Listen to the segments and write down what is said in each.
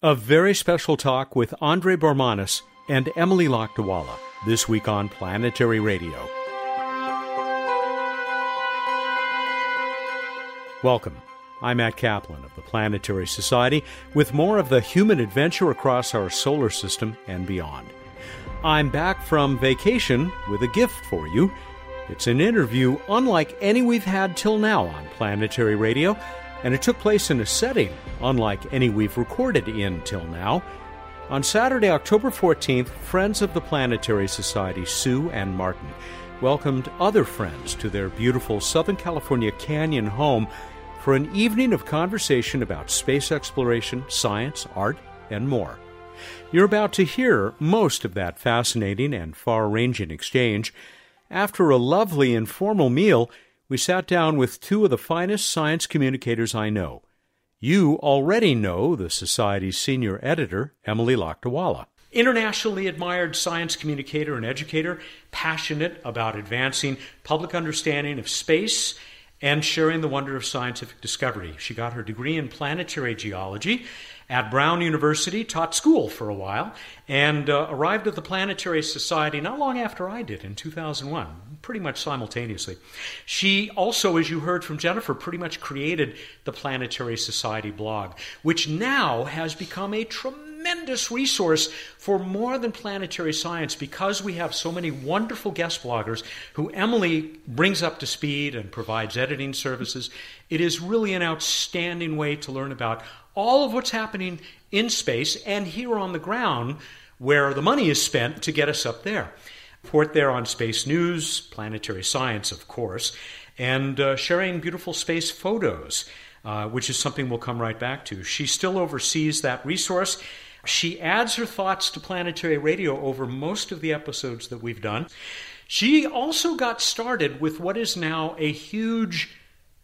A very special talk with Andre Bormanis and Emily Lakdawalla this week on Planetary Radio. Welcome. I'm Matt Kaplan of the Planetary Society with more of the human adventure across our solar system and beyond. I'm back from vacation with a gift for you. It's an interview unlike any we've had till now on Planetary Radio and it took place in a setting unlike any we've recorded in till now. On Saturday, October 14th, friends of the Planetary Society, Sue and Martin, welcomed other friends to their beautiful Southern California canyon home for an evening of conversation about space exploration, science, art, and more. You're about to hear most of that fascinating and far ranging exchange. After a lovely informal meal, we sat down with two of the finest science communicators I know. You already know the Society's senior editor, Emily Lakdawalla. Internationally admired science communicator and educator, passionate about advancing public understanding of space and sharing the wonder of scientific discovery. She got her degree in planetary geology at Brown University, taught school for a while, and uh, arrived at the Planetary Society not long after I did in 2001, pretty much simultaneously. She also, as you heard from Jennifer, pretty much created the Planetary Society blog, which now has become a tremendous resource for more than planetary science because we have so many wonderful guest bloggers who Emily brings up to speed and provides editing services. It is really an outstanding way to learn about all of what's happening in space and here on the ground where the money is spent to get us up there. Report there on space news, planetary science, of course, and uh, sharing beautiful space photos, uh, which is something we'll come right back to. She still oversees that resource. She adds her thoughts to planetary radio over most of the episodes that we've done. She also got started with what is now a huge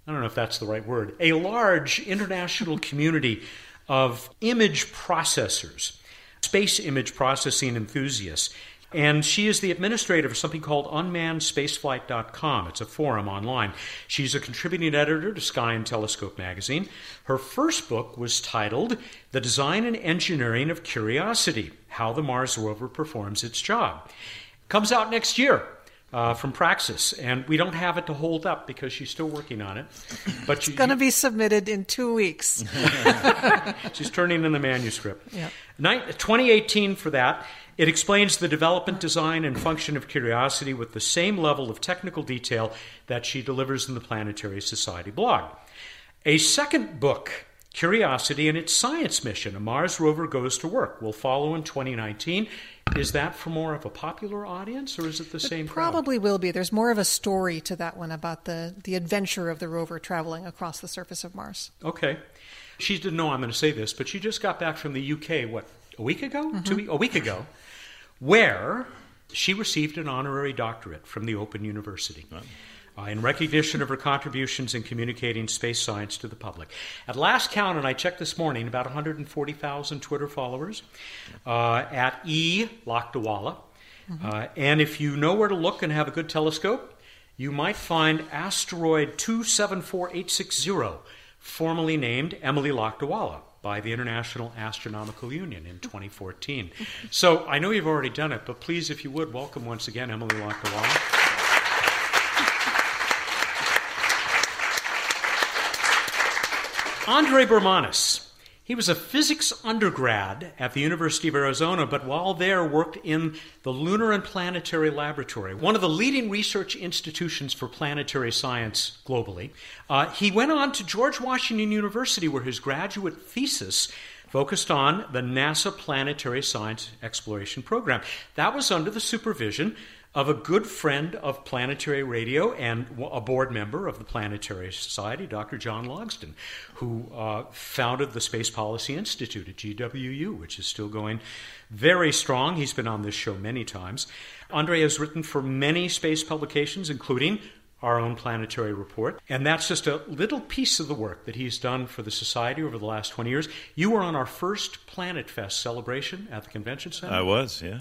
I don't know if that's the right word, a large international community of image processors, space image processing enthusiasts. And she is the administrator of something called unmannedspaceflight.com. It's a forum online. She's a contributing editor to Sky and Telescope magazine. Her first book was titled The Design and Engineering of Curiosity How the Mars Rover Performs Its Job. Comes out next year uh, from Praxis, and we don't have it to hold up because she's still working on it. But it's going to be submitted in two weeks. she's turning in the manuscript. Yeah. 2018 for that. It explains the development, design, and function of Curiosity with the same level of technical detail that she delivers in the Planetary Society blog. A second book Curiosity and its science mission, a Mars rover goes to work, will follow in 2019. Is that for more of a popular audience, or is it the it same? Probably crowd? will be. There's more of a story to that one about the the adventure of the rover traveling across the surface of Mars. Okay, she didn't know I'm going to say this, but she just got back from the UK. What a week ago? Mm-hmm. Two a week ago, where she received an honorary doctorate from the Open University uh, in recognition of her contributions in communicating space science to the public. At last count, and I checked this morning, about 140,000 Twitter followers uh, at E. Lakdawalla. Mm-hmm. Uh, and if you know where to look and have a good telescope, you might find asteroid 274860, formerly named Emily Lakdawalla by the International Astronomical Union in 2014. so I know you've already done it, but please, if you would, welcome once again Emily Lakdawalla. Andre Bormanis. He was a physics undergrad at the University of Arizona, but while there worked in the Lunar and Planetary Laboratory, one of the leading research institutions for planetary science globally. Uh, he went on to George Washington University, where his graduate thesis focused on the NASA Planetary Science Exploration Program. That was under the supervision of a good friend of planetary radio and a board member of the Planetary Society, Dr. John Logsdon, who uh, founded the Space Policy Institute at GWU, which is still going very strong. He's been on this show many times. Andre has written for many space publications, including our own planetary report. And that's just a little piece of the work that he's done for the Society over the last 20 years. You were on our first Planet Fest celebration at the Convention Center. I was, yeah.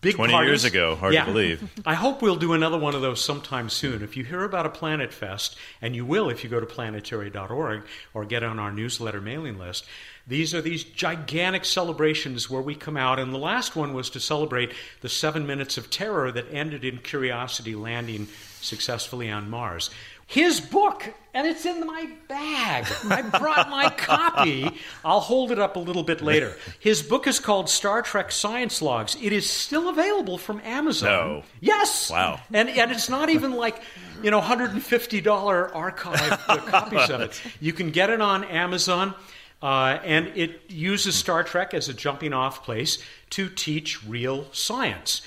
Big 20 parties. years ago, hard Yeah. to believe. I hope we'll do another one of those sometime soon. If you hear about a Planet Fest, and you will if you go to planetary.org or get on our newsletter mailing list, these are these gigantic celebrations where we come out, and the last one was to celebrate the seven minutes of terror that ended in Curiosity landing successfully on Mars. His book, and it's in my bag. I brought my copy. I'll hold it up a little bit later. His book is called Star Trek Science Logs. It is still available from Amazon. No. Yes. Wow. And and it's not even like you know $150 archive copies of it. You can get it on Amazon. Uh, and it uses Star Trek as a jumping off place to teach real science.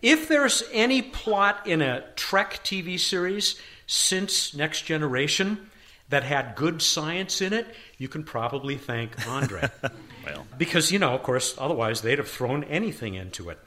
If there's any plot in a Trek TV series since Next Generation that had good science in it, you can probably thank Andre. Well, Because, you know, of course, otherwise they'd have thrown anything into it.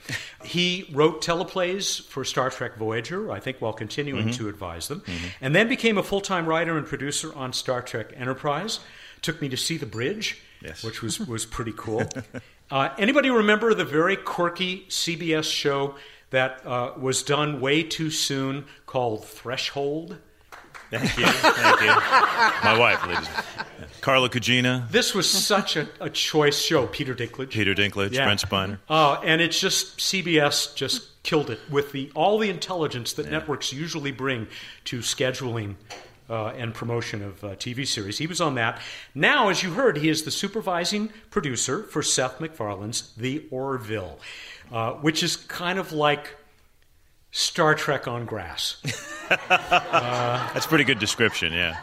He wrote teleplays for Star Trek Voyager, I think, while continuing to advise them, and then became a full time writer and producer on Star Trek Enterprise. Took me to see the bridge, Yes. which was, was pretty cool. uh, anybody remember the very quirky CBS show that uh, was done way too soon called Threshold? thank you. Thank you. My wife, ladies. Carla Gugino, This was such a, a choice show. Peter Dinklage. Peter Dinklage, Yeah. Brent Spiner. Uh, and it's just CBS just killed it with the all the intelligence that networks usually bring to scheduling uh, and promotion of uh, TV series. He was on that. Now, as you heard, he is the supervising producer for Seth MacFarlane's The Orville, uh, which is kind of like Star Trek on grass. That's a pretty good description, yeah.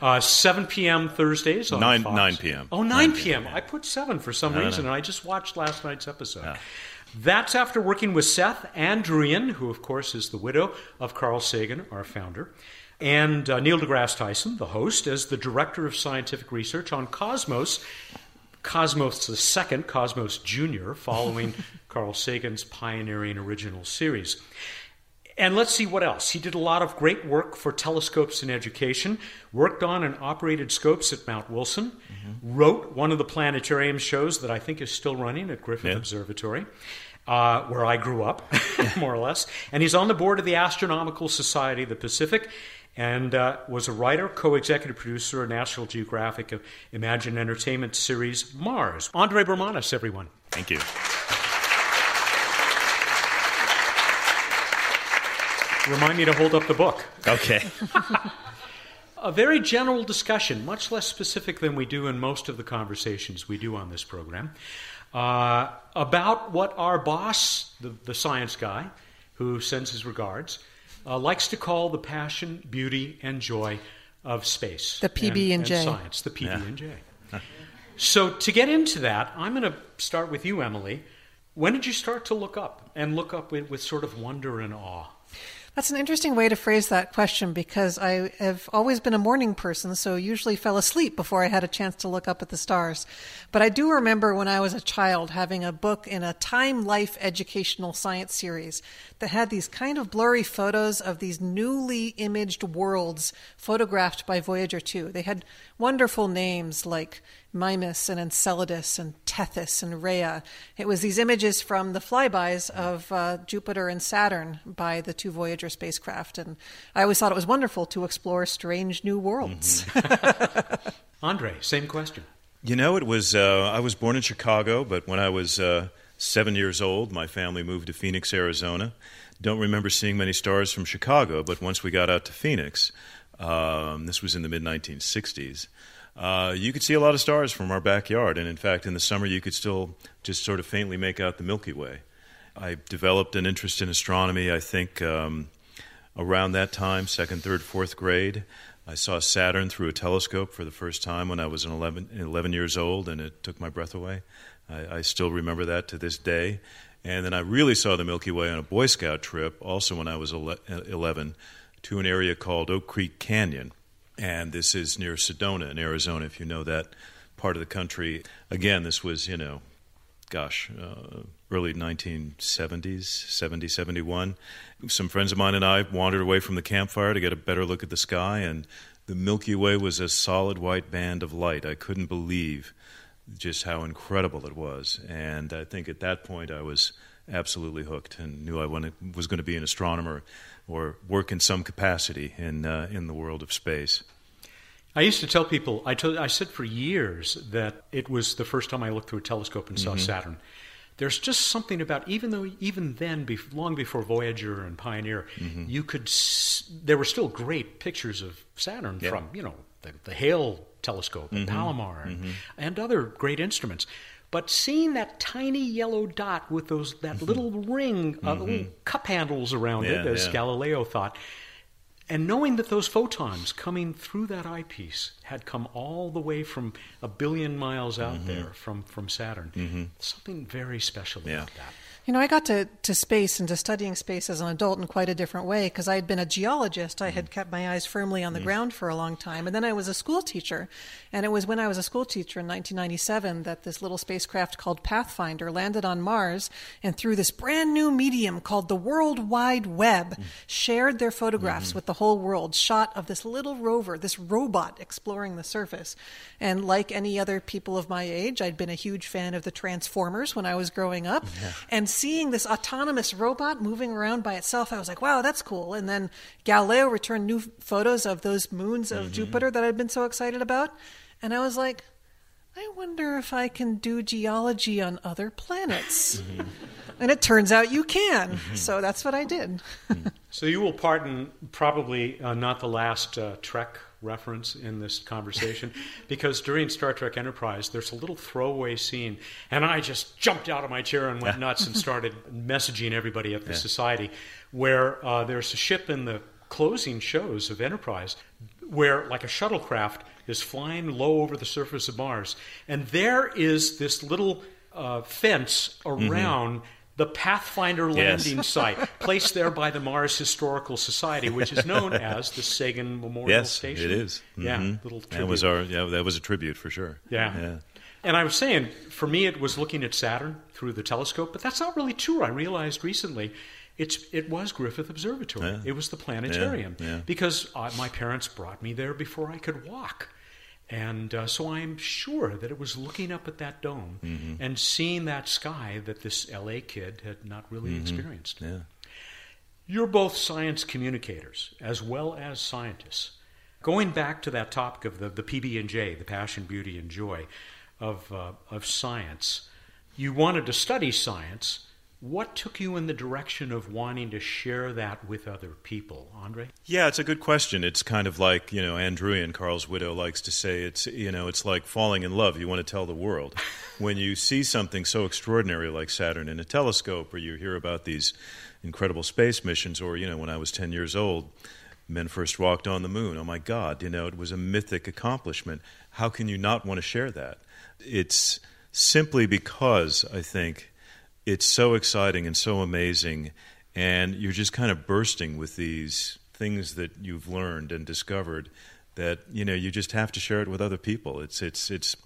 Uh, 7 p.m. Thursdays on Nine- Fox. 9 p.m. Oh, 9 p.m. I put 7 for some no. reason, and I just watched last night's episode. That's after working with Seth Ann Druyan, who, of course, is the widow of Carl Sagan, our founder, and uh, Neil deGrasse Tyson, the host, as the director of scientific research on Cosmos. Cosmos II, Cosmos Jr., following Carl Sagan's pioneering original series. And let's see what else. He did a lot of great work for telescopes in education, worked on and operated scopes at Mount Wilson, wrote one of the planetarium shows that I think is still running at Griffith Yeah. Observatory, uh, where I grew up, more or less. And he's on the board of the Astronomical Society of the Pacific and uh, was a writer, co executive producer of National Geographic of Imagine Entertainment series Mars. Andre Bormanis, everyone. Thank you. Remind me to hold up the book. Okay. a very general discussion, much less specific than we do in most of the conversations we do on this program, uh, about what our boss, the, the science guy, who sends his regards, uh, likes to call the passion, beauty, and joy of space. The PB and J. science, the PB and J. So to get into that, I'm going to start with you, Emily. When did you start to look up and look up with, with sort of wonder and awe? That's an interesting way to phrase that question because I have always been a morning person, so usually fell asleep before I had a chance to look up at the stars. But I do remember when I was a child having a book in a Time Life educational science series that had these kind of blurry photos of these newly imaged worlds photographed by Voyager 2. They had wonderful names like Mimas and Enceladus and Tethys and Rhea. It was these images from the flybys of uh, Jupiter and Saturn by the two Voyager spacecraft. And I always thought it was wonderful to explore strange new worlds. Andre, same question. You know, it was. Uh, I was born in Chicago, but when I was uh, seven years old, my family moved to Phoenix, Arizona. Don't remember seeing many stars from Chicago, but once we got out to Phoenix, um, this was in the mid 1960s. Uh, you could see a lot of stars from our backyard, and in fact, in the summer, you could still just sort of faintly make out the Milky Way. I developed an interest in astronomy, I think, um, around that time, second, third, fourth grade. I saw Saturn through a telescope for the first time when I was 11, 11 years old, and it took my breath away. I, I still remember that to this day. And then I really saw the Milky Way on a Boy Scout trip, also when I was 11, to an area called Oak Creek Canyon. And this is near Sedona in Arizona, if you know that part of the country. Again, this was, you know, gosh, uh, early 1970s, 70, 71. Some friends of mine and I wandered away from the campfire to get a better look at the sky, and the Milky Way was a solid white band of light. I couldn't believe just how incredible it was. And I think at that point I was absolutely hooked and knew I was going to be an astronomer or work in some capacity in, uh, in the world of space. I used to tell people, I, told, I said for years that it was the first time I looked through a telescope and saw mm-hmm. Saturn. There's just something about even though even then, long before Voyager and Pioneer, mm-hmm. you could there were still great pictures of Saturn yeah. from you know the, the Hale telescope and mm-hmm. Palomar and, mm-hmm. and other great instruments. But seeing that tiny yellow dot with those that mm-hmm. little ring, uh, mm-hmm. cup handles around yeah, it, as yeah. Galileo thought, and knowing that those photons coming through that eyepiece had come all the way from a billion miles out mm-hmm. there from, from Saturn, mm-hmm. something very special yeah. about that. You know, I got to, to space and to studying space as an adult in quite a different way because I had been a geologist. I had mm. kept my eyes firmly on the mm. ground for a long time. And then I was a school teacher. And it was when I was a school teacher in 1997 that this little spacecraft called Pathfinder landed on Mars and through this brand new medium called the World Wide Web mm. shared their photographs mm-hmm. with the whole world, shot of this little rover, this robot exploring the surface. And like any other people of my age, I'd been a huge fan of the Transformers when I was growing up. Yeah. And seeing this autonomous robot moving around by itself, I was like, wow, that's cool. And then Galileo returned new photos of those moons of mm-hmm. Jupiter that I'd been so excited about. And I was like, I wonder if I can do geology on other planets. Mm-hmm. And it turns out you can. Mm-hmm. So that's what I did. Mm-hmm. so you will pardon probably uh, not the last uh, Trek reference in this conversation because during Star Trek Enterprise, there's a little throwaway scene, and I just jumped out of my chair and went nuts and started messaging everybody at the yeah. Society, where uh, there's a ship in the closing shows of Enterprise where, like a shuttlecraft, is flying low over the surface of Mars, and there is this little uh, fence mm-hmm. around. Mm-hmm the Pathfinder landing yes. site, placed there by the Mars Historical Society, which is known as the Sagan Memorial yes, Station. it is. Mm-hmm. Yeah, little tribute. That was our yeah, that was a tribute for sure. Yeah. yeah. And I was saying, for me, it was looking at Saturn through the telescope, but that's not really true. I realized recently, it's it was Griffith Observatory. Yeah. It was the planetarium yeah, because uh, my parents brought me there before I could walk. And uh, so I'm sure that it was looking up at that dome mm-hmm. and seeing that sky that this LA kid had not really mm-hmm. experienced. Yeah. You're both science communicators as well as scientists. Going back to that topic of the, the PB and J, the passion, beauty, and joy of, uh, of science, you wanted to study science what took you in the direction of wanting to share that with other people, Andre? Yeah, it's a good question. It's kind of like, you know, Ann Druyan, Carl's widow, likes to say it's, you know, it's like falling in love. You want to tell the world. when you see something so extraordinary like Saturn in a telescope, or you hear about these incredible space missions, or, you know, when I was 10 years old, men first walked on the moon. Oh my God, you know, it was a mythic accomplishment. How can you not want to share that? It's simply because, I think, it's so exciting and so amazing, and you're just kind of bursting with these things that you've learned and discovered that you know you just have to share it with other people. It's it's it's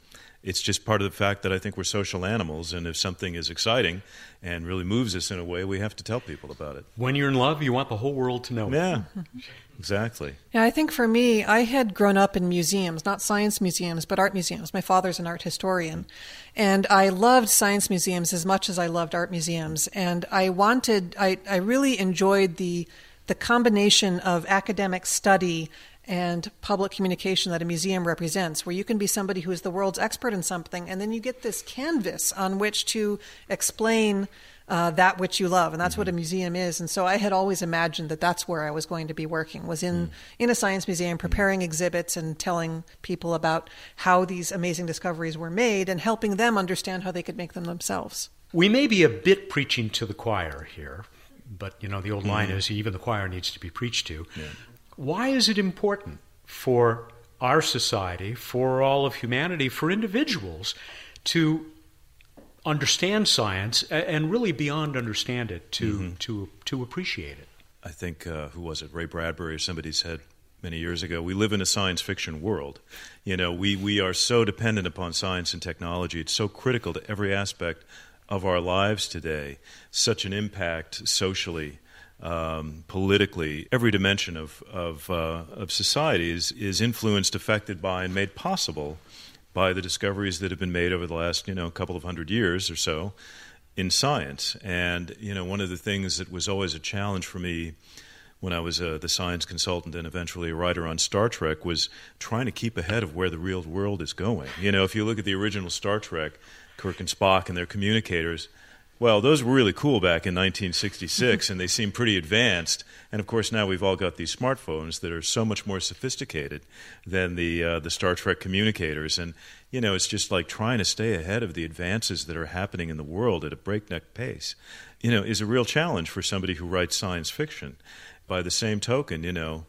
it's just part of the fact that I think we're social animals, and if something is exciting and really moves us in a way, we have to tell people about it. When you're in love, you want the whole world to know. Yeah, exactly. Yeah, I think for me, I had grown up in museums, not science museums, but art museums. My father's an art historian, and I loved science museums as much as I loved art museums. And I wanted, I, I really enjoyed the the combination of academic study and public communication that a museum represents, where you can be somebody who is the world's expert in something, and then you get this canvas on which to explain uh, that which you love, and that's mm-hmm. what a museum is. And so I had always imagined that that's where I was going to be working, was in mm. in a science museum, preparing exhibits and telling people about how these amazing discoveries were made, and helping them understand how they could make them themselves. We may be a bit preaching to the choir here, but you know the old line mm-hmm. is even the choir needs to be preached to. Yeah. Why is it important for our society, for all of humanity, for individuals to understand science and really beyond understand it to mm-hmm. to to appreciate it? I think uh, who was it? Ray Bradbury or somebody said many years ago. We live in a science fiction world. You know, we we are so dependent upon science and technology. It's so critical to every aspect of our lives today. Such an impact socially um, politically, every dimension of, of, uh, of society is, is influenced, affected by, and made possible by the discoveries that have been made over the last, you know, couple of hundred years or so in science. And, you know, one of the things that was always a challenge for me when I was uh, the science consultant and eventually a writer on Star Trek was trying to keep ahead of where the real world is going. You know, if you look at the original Star Trek, Kirk and Spock and their communicators, well, those were really cool back in 1966, and they seem pretty advanced. And of course, now we've all got these smartphones that are so much more sophisticated than the uh, the Star Trek communicators. And you know, it's just like trying to stay ahead of the advances that are happening in the world at a breakneck pace. You know, is a real challenge for somebody who writes science fiction. By the same token, you know,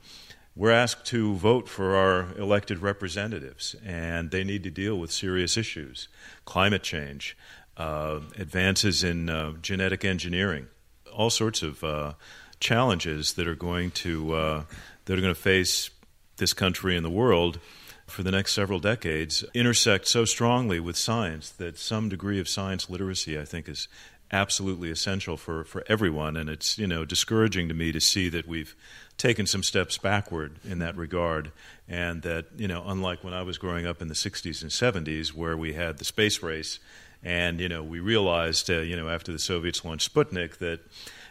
we're asked to vote for our elected representatives, and they need to deal with serious issues, climate change uh, advances in uh, genetic engineering, all sorts of uh, challenges that are going to uh, that are going to face this country and the world for the next several decades intersect so strongly with science that some degree of science literacy, I think, is absolutely essential for, for everyone. And it's you know discouraging to me to see that we've taken some steps backward in that regard, and that you know unlike when I was growing up in the 60s and 70s, where we had the space race and you know, we realized, uh, you know, after the Soviets launched Sputnik, that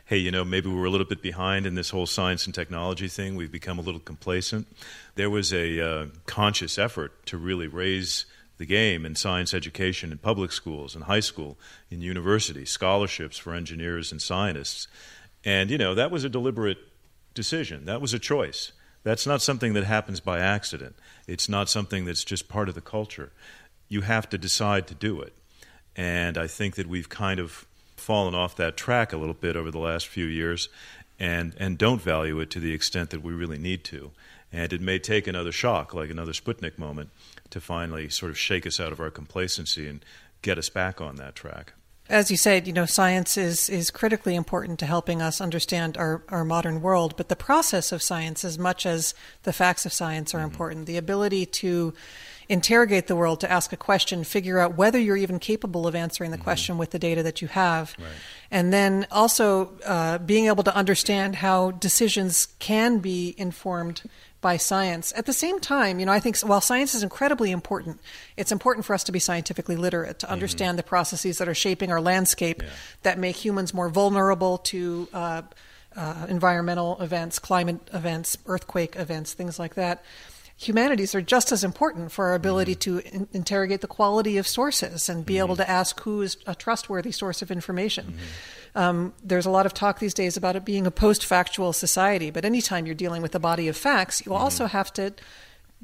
hey, you know, maybe we were a little bit behind in this whole science and technology thing. We've become a little complacent. There was a uh, conscious effort to really raise the game in science education in public schools, in high school, in universities, scholarships for engineers and scientists. And, you know, that was a deliberate decision. That was a choice. That's not something that happens by accident. It's not something that's just part of the culture. You have to decide to do it. And I think that we've kind of fallen off that track a little bit over the last few years and, and don't value it to the extent that we really need to. And it may take another shock, like another Sputnik moment, to finally sort of shake us out of our complacency and get us back on that track. As you said, you know, science is, is critically important to helping us understand our, our modern world, but the process of science, as much as the facts of science, are mm-hmm. important. The ability to interrogate the world to ask a question, figure out whether you're even capable of answering the mm-hmm. question with the data that you have. Right. And then also uh, being able to understand how decisions can be informed by science. At the same time, you know, I think while science is incredibly important, it's important for us to be scientifically literate, to mm-hmm. understand mm-hmm. the processes that are shaping our landscape yeah. that make humans more vulnerable to uh, uh, environmental events, climate events, earthquake events, things like that humanities are just as important for our ability mm-hmm. to in- interrogate the quality of sources and be mm-hmm. able to ask who is a trustworthy source of information. Mm-hmm. Um, there's a lot of talk these days about it being a post factual society, but anytime you're dealing with a body of facts, you also mm-hmm. have to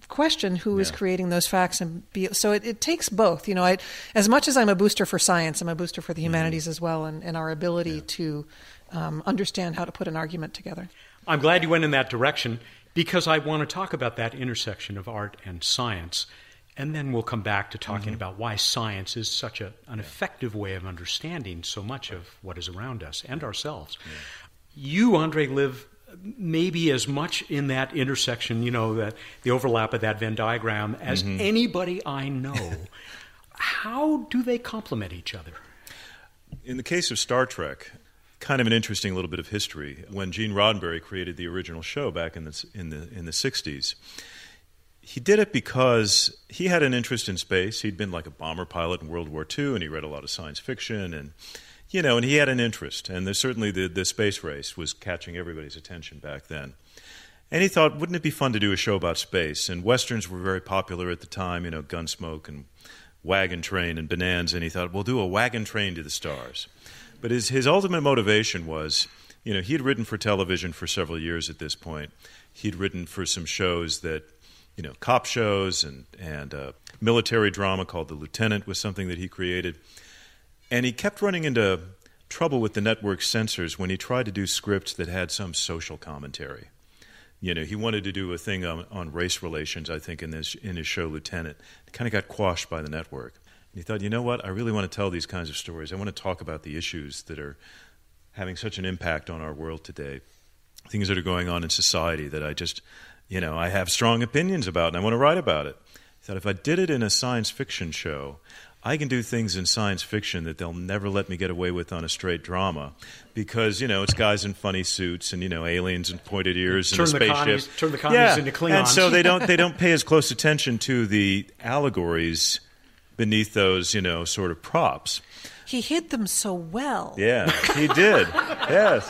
question who yeah. is creating those facts and be so it, it takes both you know I, as much as i'm a booster for science i'm a booster for the mm-hmm. humanities as well and, and our ability yeah. to um, understand how to put an argument together i'm glad you went in that direction because I want to talk about that intersection of art and science. And then we'll come back to talking mm-hmm. about why science is such a, an effective way of understanding so much of what is around us and ourselves. Yeah. You, Andre, live maybe as much in that intersection, you know, that the overlap of that Venn diagram as mm-hmm. anybody I know. How do they complement each other? In the case of Star Trek, kind of an interesting little bit of history. When Gene Roddenberry created the original show back in the, in the, in the 60s, he did it because he had an interest in space. He'd been like a bomber pilot in World War II, and he read a lot of science fiction, and you know, and he had an interest. And certainly the, the space race was catching everybody's attention back then. And he thought, wouldn't it be fun to do a show about space? And westerns were very popular at the time, you know, Gunsmoke and Wagon Train and Bonanza. And he thought, we'll do a wagon train to the stars. But his, his ultimate motivation was, you know, he had written for television for several years at this point. He'd written for some shows that, you know, cop shows and, and uh, military drama called The Lieutenant was something that he created. And he kept running into trouble with the network censors when he tried to do scripts that had some social commentary. You know, he wanted to do a thing on, on race relations, I think, in, this, in his show Lieutenant. It kind of got quashed by the network. And he thought, you know what? I really want to tell these kinds of stories. I want to talk about the issues that are having such an impact on our world today, things that are going on in society that I just, you know, I have strong opinions about and I want to write about it. He thought if I did it in a science fiction show, I can do things in science fiction that they'll never let me get away with on a straight drama, because you know it's guys in funny suits and you know aliens and pointed ears turn and a the spaceship. commies, turn the commies yeah. into Klingons. and so they don't they don't pay as close attention to the allegories beneath those you know sort of props. He hid them so well. Yeah, he did. yes.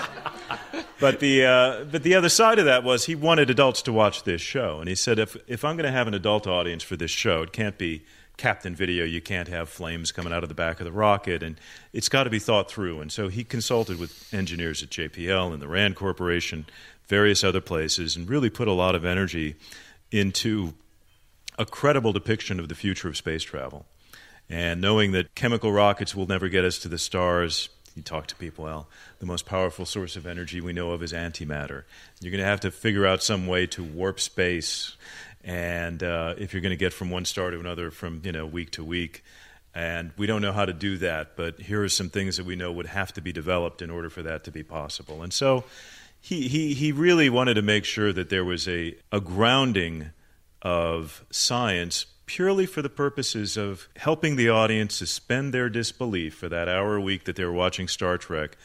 But the uh, but the other side of that was he wanted adults to watch this show, and he said if if I'm going to have an adult audience for this show, it can't be Captain Video. You can't have flames coming out of the back of the rocket, and it's got to be thought through. And so he consulted with engineers at JPL and the Rand Corporation, various other places, and really put a lot of energy into a credible depiction of the future of space travel. And knowing that chemical rockets will never get us to the stars, you talk to people, well, the most powerful source of energy we know of is antimatter. You're going to have to figure out some way to warp space, and uh, if you're going to get from one star to another from you know week to week, and we don't know how to do that, but here are some things that we know would have to be developed in order for that to be possible. And so, he he he really wanted to make sure that there was a a grounding of science purely for the purposes of helping the audience suspend their disbelief for that hour a week that they were watching Star Trek.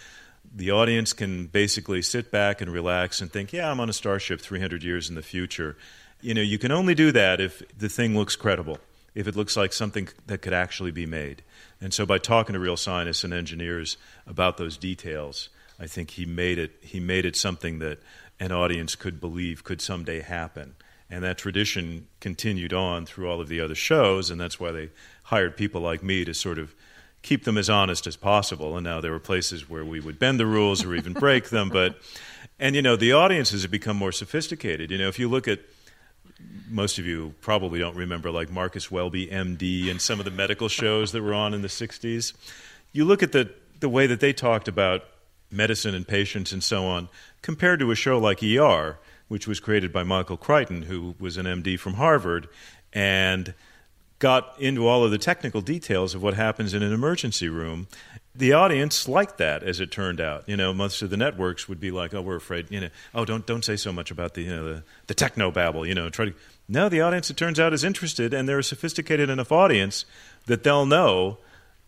The audience can basically sit back and relax and think, yeah, I'm on a starship 300 years in the future. You know, you can only do that if the thing looks credible, if it looks like something that could actually be made. And so by talking to real scientists and engineers about those details, I think he made it he made it something that an audience could believe could someday happen. And that tradition continued on through all of the other shows, and that's why they hired people like me to sort of keep them as honest as possible. And now there were places where we would bend the rules or even break them. But, and you know, the audiences have become more sophisticated. You know, if you look at, most of you probably don't remember like Marcus Welby, MD, and some of the medical shows that were on in the 60s. You look at the, the way that they talked about medicine and patients and so on, compared to a show like ER which was created by Michael Crichton, who was an MD from Harvard, and got into all of the technical details of what happens in an emergency room. The audience liked that, as it turned out. You know, most of the networks would be like, "Oh, we're afraid." You know, "Oh, don't don't say so much about the you know the, the techno babble." You know, try to. No, the audience, it turns out, is interested, and they're a sophisticated enough audience that they'll know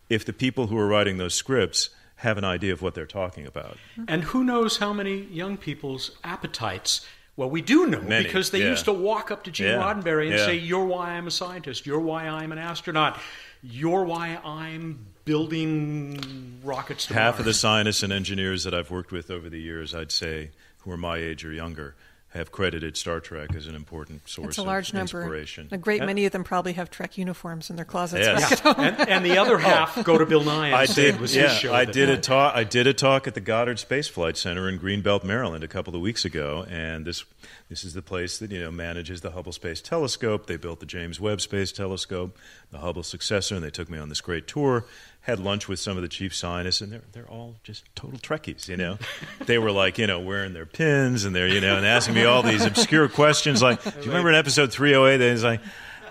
if the people who are writing those scripts have an idea of what they're talking about. And who knows how many young people's appetites well, we do know Many, because they yeah. used to walk up to Gene Yeah, Roddenberry and yeah. say, "You're why I'm a scientist. You're why I'm an astronaut. You're why I'm building rockets." To Half of the scientists and engineers that I've worked with over the years, I'd say, who are my age or younger, have credited Star Trek as an important source It's a large of number. inspiration. A great Yeah. many of them probably have Trek uniforms in their closets. Yes. back at home. and, and the other oh. half go to Bill Nye. I did. was yeah, his show. I that- did a talk. I did a talk at the Goddard Space Flight Center in Greenbelt, Maryland, a couple of weeks ago, and this this is the place that you know manages the Hubble Space Telescope. They built the James Webb Space Telescope, the Hubble successor, and they took me on this great tour. Had lunch with some of the chief scientists, and they're they're all just total Trekkies. You know, they were like you know wearing their pins, and they're you know and asking me all these obscure questions like, "Do you remember in episode 308?" They was like.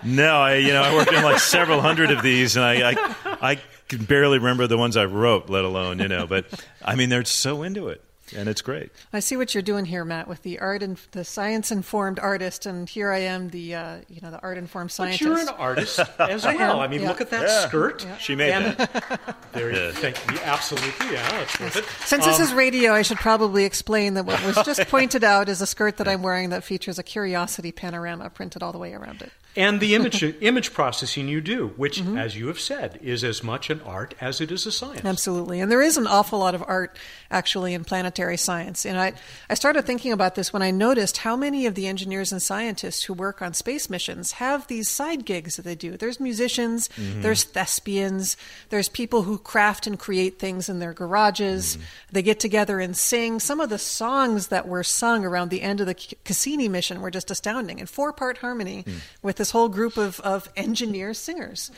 No, I you know I worked in like several hundred of these, and I, I I can barely remember the ones I wrote, let alone you know. But I mean, they're so into it, and it's great. I see what you're doing here, Matt, with the art and the science-informed artist, and here I am, the uh, you know the art-informed scientist. But scientist. you're an artist as well. I mean, yeah. look at that Yeah. skirt. She made And- that. There you thank you. Absolutely, yeah, that's worth it. Since Um, this is radio, I should probably explain that what was just pointed out is a skirt that I'm wearing that features a curiosity panorama printed all the way around it. and the image image processing you do, which, Mm-hmm. as you have said, is as much an art as it is a science. Absolutely. And there is an awful lot of art actually in planetary science. And I, I started thinking about this when I noticed how many of the engineers and scientists who work on space missions have these side gigs that they do. There's musicians, mm-hmm. there's thespians, there's people who craft and create things in their garages. Mm-hmm. They get together and sing. Some of the songs that were sung around the end of the Cassini mission were just astounding in four part harmony hmm. with this whole group of, of engineer singers.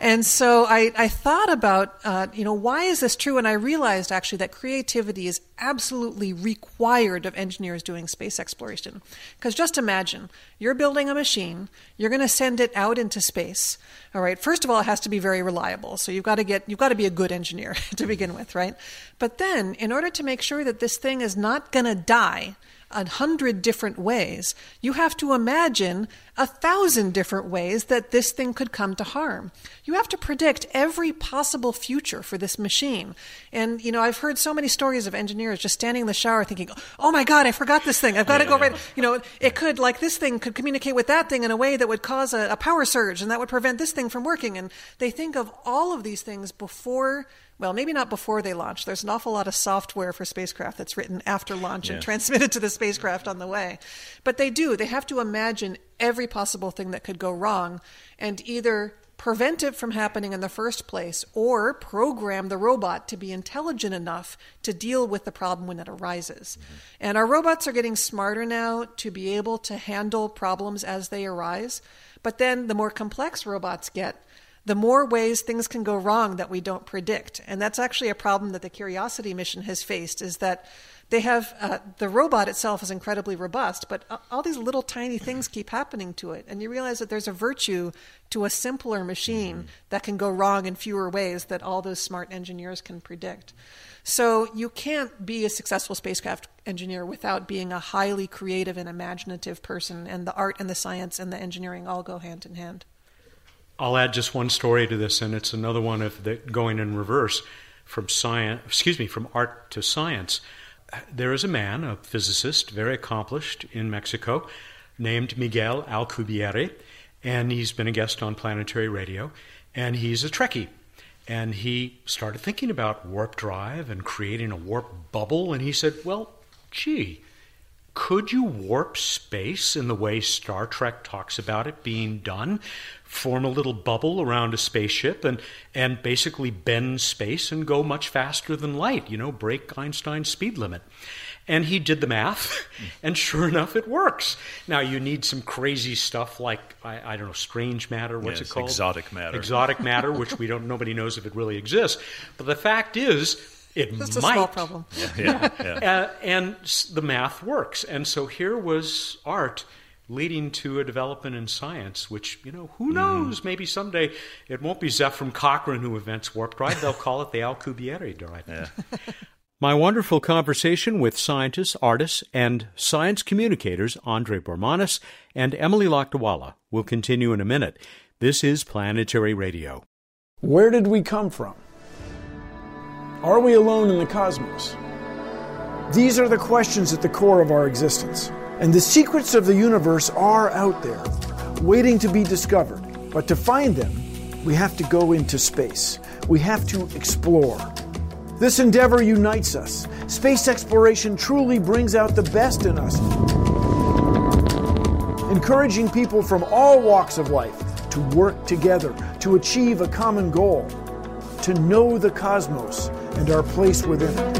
And so I, I thought about, uh, you know, why is this true? And I realized actually that creativity is absolutely required of engineers doing space exploration. Because just imagine, you're building a machine, you're going to send it out into space. All right. First of all, it has to be very reliable. So you've got to get, you've got to be a good engineer to begin with, right? But then, in order to make sure that this thing is not going to die, a hundred different ways, you have to imagine a thousand different ways that this thing could come to harm. You have to predict every possible future for this machine. And, you know, I've heard so many stories of engineers just standing in the shower thinking, oh my God, I forgot this thing. I've got to go right. You know, it could, like this thing could communicate with that thing in a way that would cause a, a power surge and that would prevent this thing from working. And they think of all of these things before well, maybe not before they launch. There's an awful lot of software for spacecraft that's written after launch yeah. and transmitted to the spacecraft on the way. But they do. They have to imagine every possible thing that could go wrong and either prevent it from happening in the first place or program the robot to be intelligent enough to deal with the problem when it arises. Mm-hmm. And our robots are getting smarter now to be able to handle problems as they arise. But then the more complex robots get, the more ways things can go wrong that we don't predict. And that's actually a problem that the Curiosity mission has faced is that they have uh, the robot itself is incredibly robust, but all these little tiny things keep happening to it. And you realize that there's a virtue to a simpler machine mm-hmm. that can go wrong in fewer ways that all those smart engineers can predict. So you can't be a successful spacecraft engineer without being a highly creative and imaginative person, and the art and the science and the engineering all go hand in hand. I'll add just one story to this, and it's another one of the going in reverse from science. Excuse me, from art to science. There is a man, a physicist, very accomplished in Mexico, named Miguel Alcubierre, and he's been a guest on Planetary Radio, and he's a Trekkie. And he started thinking about warp drive and creating a warp bubble, and he said, Well, gee, could you warp space in the way Star Trek talks about it being done? form a little bubble around a spaceship and, and basically bend space and go much faster than light, you know, break Einstein's speed limit. And he did the math, and sure enough, it works. Now, you need some crazy stuff like, I, I don't know, strange matter, what's yes, it called? Exotic matter. Exotic matter, which we don't, nobody knows if it really exists. But the fact is, it That's might. a small problem. Yeah, yeah, yeah. uh, and the math works. And so here was art leading to a development in science, which, you know, who mm-hmm. knows? Mm. Maybe someday it won't be Zefram Cochrane who invents warp drive. They'll call it the Alcubierre drive. Yeah. My wonderful conversation with scientists, artists, and science communicators Andre Bormanis and Emily Lakdawalla will continue in a minute. This is Planetary Radio. Where did we come from? Are we alone in the cosmos? These are the questions at the core of our existence. And the secrets of the universe are out there, waiting to be discovered. But to find them, we have to go into space. We have to explore. This endeavor unites us. Space exploration truly brings out the best in us, encouraging people from all walks of life to work together to achieve a common goal, to know the cosmos and our place within it.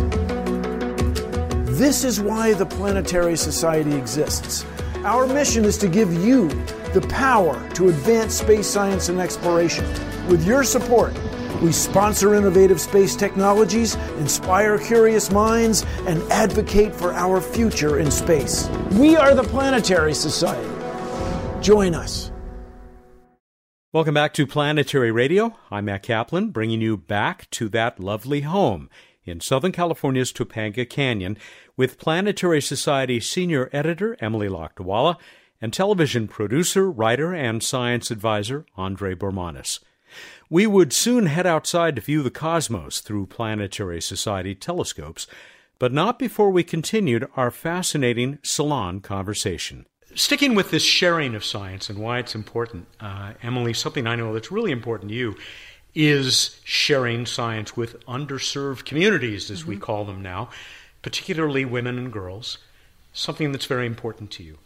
This is why the Planetary Society exists. Our mission is to give you the power to advance space science and exploration. With your support, we sponsor innovative space technologies, inspire curious minds, and advocate for our future in space. We are the Planetary Society. Join us. Welcome back to Planetary Radio. I'm Matt Kaplan, bringing you back to that lovely home in Southern California's Topanga Canyon with Planetary Society senior editor Emily Lakdawalla and television producer, writer, and science advisor Andre Bormanis. We would soon head outside to view the cosmos through Planetary Society telescopes, but not before we continued our fascinating salon conversation. Sticking with this sharing of science and why it's important, uh, Emily, something I know that's really important to you is sharing science with underserved communities, as mm-hmm. we call them now, particularly women and girls, something that's very important to you.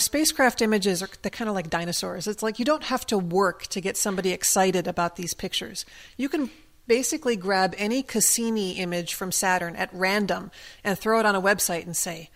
Spacecraft images are they're kind of like dinosaurs. It's like you don't have to work to get somebody excited about these pictures. You can basically grab any Cassini image from Saturn at random and throw it on a website and say,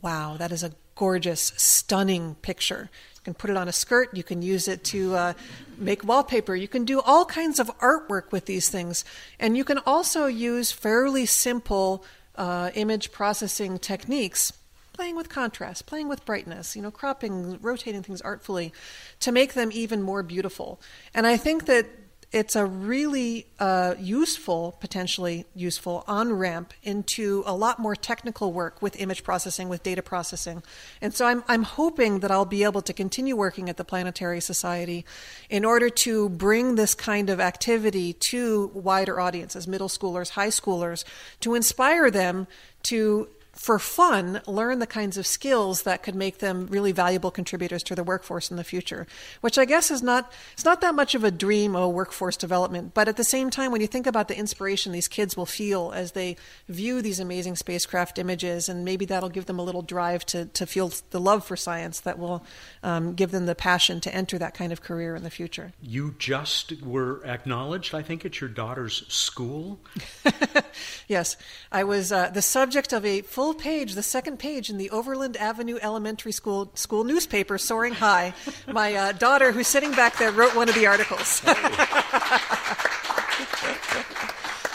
wow, that is a gorgeous, stunning picture. You can put it on a skirt. You can use it to uh, make wallpaper. You can do all kinds of artwork with these things. And you can also use fairly simple uh, image processing techniques playing with contrast, playing with brightness, you know, cropping, rotating things artfully to make them even more beautiful. And I think that it's a really uh, useful, potentially useful on ramp into a lot more technical work with image processing, with data processing. And so I'm, I'm hoping that I'll be able to continue working at the Planetary Society in order to bring this kind of activity to wider audiences, middle schoolers, high schoolers, to inspire them to for fun, learn the kinds of skills that could make them really valuable contributors to the workforce in the future. Which I guess is not it's not that much of a dream of workforce development, but at the same time, when you think about the inspiration these kids will feel as they view these amazing spacecraft images, and maybe that'll give them a little drive to to feel the love for science that will um, give them the passion to enter that kind of career in the future. You just were acknowledged, I think, at your daughter's school. yes, I was uh, the subject of a full full page, the second page in the Overland Avenue Elementary School school newspaper, Soaring High. My uh, daughter, who's sitting back there, wrote one of the articles.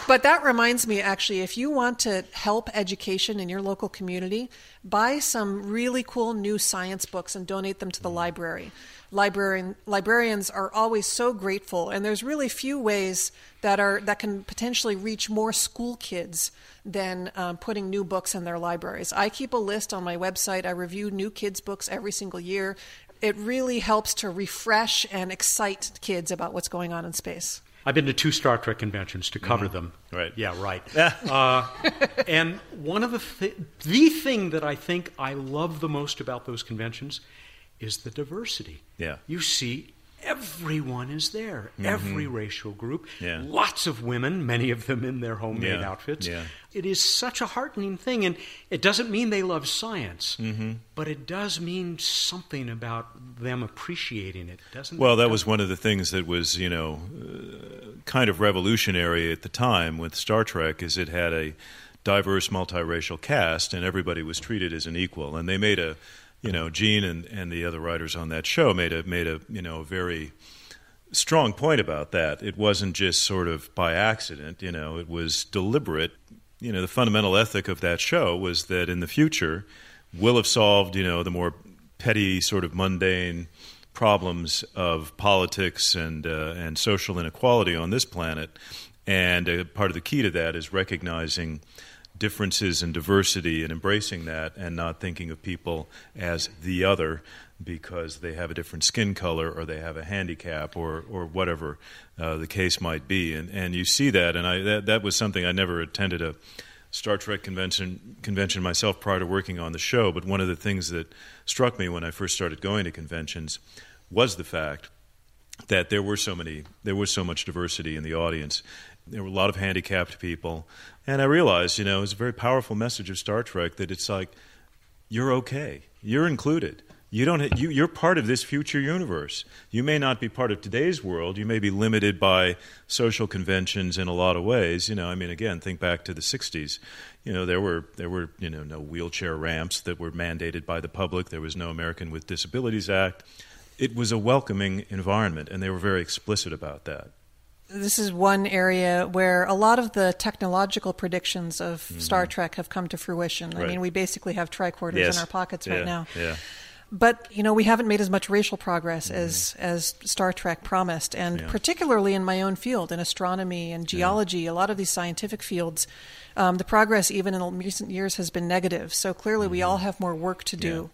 But that reminds me, actually, if you want to help education in your local community, buy some really cool new science books and donate them to the library. Librarian, librarians are always so grateful, and there's really few ways that are that can potentially reach more school kids than um, putting new books in their libraries. I keep a list on my website. I review new kids' books every single year. It really helps to refresh and excite kids about what's going on in space. I've been to two Star Trek conventions to cover mm-hmm. them. Right. Yeah, right. uh, and one of the th- the thing that I think I love the most about those conventions is the diversity. Yeah. You see everyone is there, mm-hmm. every racial group, yeah. lots of women, many of them in their homemade yeah. outfits. Yeah. It is such a heartening thing, and it doesn't mean they love science, mm-hmm. but it does mean something about them appreciating it, doesn't well, it? Well, that was one of the things that was, you know, uh, kind of revolutionary at the time with Star Trek, is it had a diverse multiracial cast, and everybody was treated as an equal, and they made a you know, Gene and, and the other writers on that show made a made a you know a very strong point about that. It wasn't just sort of by accident, you know, it was deliberate. You know, the fundamental ethic of that show was that in the future, we'll have solved, you know, the more petty, sort of mundane problems of politics and uh, and social inequality on this planet. And uh, part of the key to that is recognizing differences and diversity and embracing that and not thinking of people as the other because they have a different skin color or they have a handicap or, or whatever uh, the case might be. And, and you see that, and I, that, that was something I never attended a Star Trek convention, convention myself prior to working on the show, but one of the things that struck me when I first started going to conventions was the fact that there were so many there was so much diversity in the audience there were a lot of handicapped people and I realized, you know, it's a very powerful message of Star Trek that it's like, you're okay. You're included. You don't. You, you're part of this future universe. You may not be part of today's world. You may be limited by social conventions in a lot of ways. You know, I mean, again, think back to the '60s. You know, there were there were you know no wheelchair ramps that were mandated by the public. There was no American with Disabilities Act. It was a welcoming environment, and they were very explicit about that this is one area where a lot of the technological predictions of mm-hmm. Star Trek have come to fruition. Right. I mean, we basically have tricorders yes. in our pockets yeah. right now. Yeah. But you know, we haven't made as much racial progress mm-hmm. as as Star Trek promised, and yeah. particularly in my own field, in astronomy and geology, a lot of these scientific fields, um, the progress even in recent years has been negative. So clearly, mm-hmm. we all have more work to do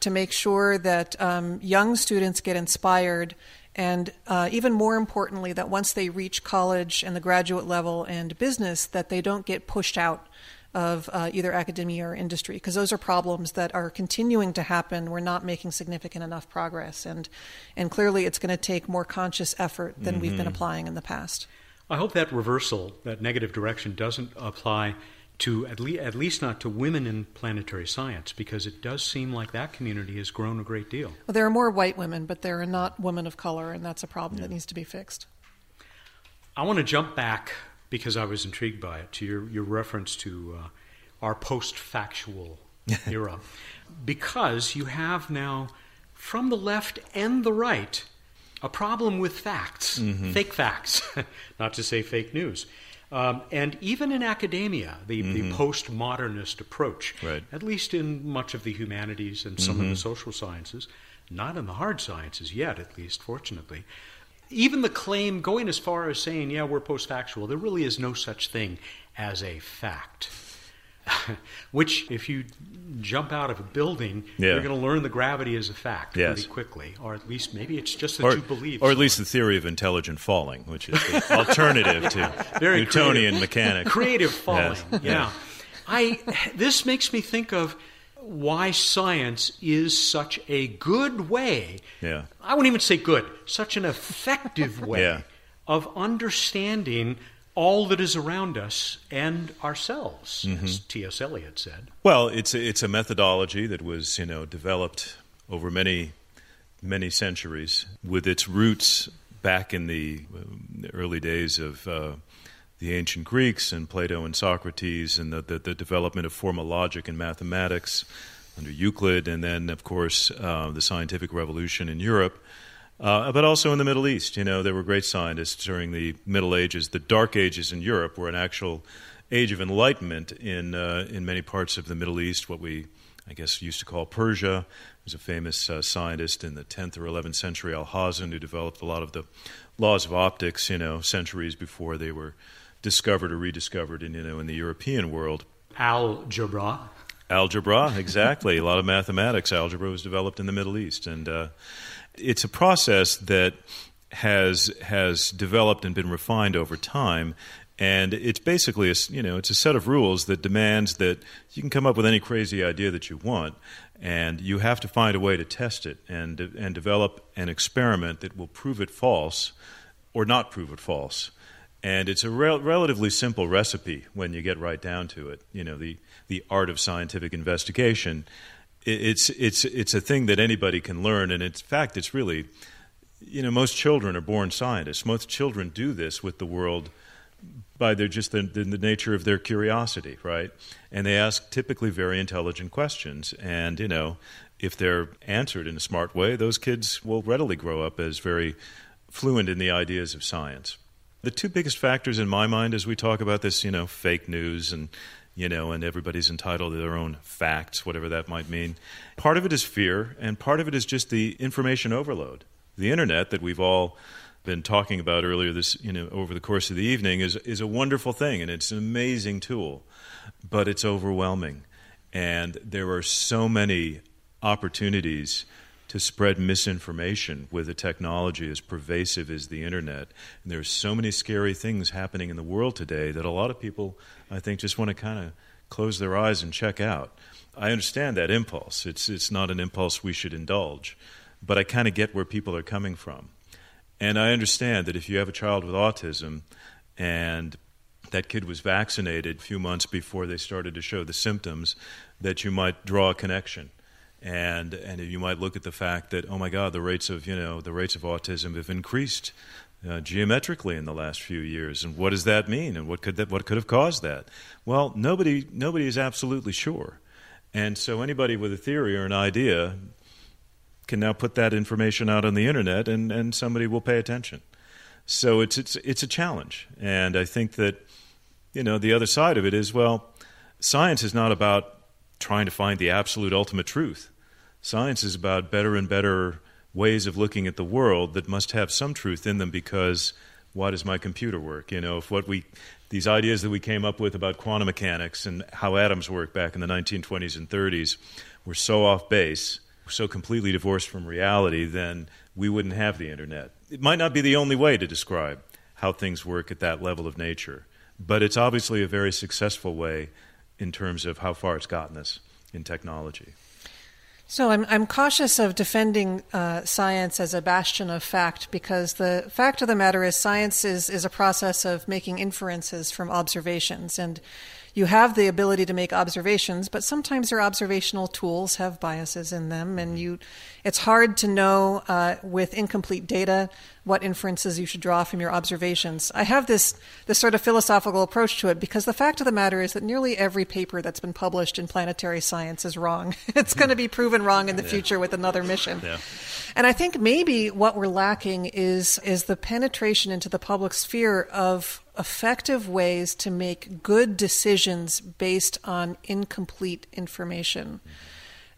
to make sure that um, young students get inspired and uh, even more importantly, that once they reach college and the graduate level and business, that they don't get pushed out of uh, either academia or industry, because those are problems that are continuing to happen. We're not making significant enough progress, and and clearly, it's going to take more conscious effort than mm-hmm. we've been mm-hmm. applying in the past. I hope that reversal, that negative direction, doesn't apply to at, le- at least not to women in planetary science, because it does seem like that community has grown a great deal. Well, there are more white women, but there are not women of color, and that's a problem yeah. that needs to be fixed. I want to jump back because I was intrigued by it to your, your reference to uh, our post factual era, because you have now, from the left and the right, a problem with facts, mm-hmm. fake facts, not to say fake news. Um, and even in academia, the, mm-hmm. the postmodernist approach, right. at least in much of the humanities and some mm-hmm. of the social sciences, not in the hard sciences yet, at least, fortunately, even the claim going as far as saying, yeah, we're post factual, there really is no such thing as a fact. Which, if you jump out of a building, yeah. you're going to learn the gravity is a fact yes. pretty quickly, or at least maybe it's just that or, you believe. Or at least the theory of intelligent falling, which is the alternative to Very Newtonian creative. mechanics. Creative falling, yes. yeah. I this makes me think of why science is such a good way. Yeah. I wouldn't even say good, such an effective way yeah. of understanding all that is around us and ourselves, mm-hmm. as T.S. Eliot said. Well, it's a, it's a methodology that was you know developed over many many centuries with its roots back in the early days of uh, the ancient Greeks and Plato and Socrates and the, the, the, development of formal logic and mathematics under Euclid, and then, of course, uh, the scientific revolution in Europe. Uh, but also in the Middle East. You know, there were great scientists during the Middle Ages. The Dark Ages in Europe were an actual age of enlightenment in, uh, in many parts of the Middle East, what we, I guess, used to call Persia. There was a famous uh, scientist in the 10th or 11th century, Alhazen, who developed a lot of the laws of optics, you know, centuries before they were discovered or rediscovered in you know in the European world. Algebra. Algebra, exactly. a lot of mathematics. Algebra was developed in the Middle East, and uh, it's a process that has has developed and been refined over time. And it's basically a you know it's a set of rules that demands that you can come up with any crazy idea that you want, and you have to find a way to test it and and develop an experiment that will prove it false or not prove it false and it's a rel- relatively simple recipe when you get right down to it. You know, the, the art of scientific investigation. it's, it's, it's a thing that anybody can learn, and in fact, it's really, you know, most children are born scientists. Most children do this with the world by their just the, the, the, nature of their curiosity, right? And they ask typically very intelligent questions. And, you know, if they're answered in a smart way, those kids will readily grow up as very fluent in the ideas of science. The two biggest factors in my mind as we talk about this, you know, fake news and you know, and everybody's entitled to their own facts, whatever that might mean. Part of it is fear, and part of it is just the information overload. The internet that we've all been talking about earlier this, you know, over the course of the evening is is a wonderful thing and it's an amazing tool, but it's overwhelming. And there are so many opportunities to spread misinformation with a technology as pervasive as the internet. And there's so many scary things happening in the world today that a lot of people, I think, just want to kind of close their eyes and check out. I understand that impulse. It's, it's not an impulse we should indulge, but I kind of get where people are coming from. And I understand that if you have a child with autism and that kid was vaccinated a few months before they started to show the symptoms, that you might draw a connection and and you might look at the fact that oh my God, the rates of you know the rates of autism have increased uh, geometrically in the last few years, and what does that mean, and what could that what could have caused that? Well, nobody nobody is absolutely sure, and so anybody with a theory or an idea can now put that information out on the internet, and and somebody will pay attention. So it's it's it's a challenge, and I think that you know the other side of it is well, science is not about trying to find the absolute ultimate truth. Science is about better and better ways of looking at the world that must have some truth in them because why does my computer work? You know, if what we these ideas that we came up with about quantum mechanics and how atoms work back in the 1920s and 30s were so off base, so completely divorced from reality, then we wouldn't have the internet. It might not be the only way to describe how things work at that level of nature, but it's obviously a very successful way in terms of how far it's gotten us in technology. So I'm I'm cautious of defending uh, science as a bastion of fact because the fact of the matter is science is is a process of making inferences from observations and you have the ability to make observations, but sometimes your observational tools have biases in them, and you, it's hard to know uh, with incomplete data what inferences you should draw from your observations. I have this this sort of philosophical approach to it because the fact of the matter is that nearly every paper that's been published in planetary science is wrong. it's going to be proven wrong in the yeah. future with another mission. Yeah. And I think maybe what we're lacking is is the penetration into the public sphere of effective ways to make good decisions based on incomplete information.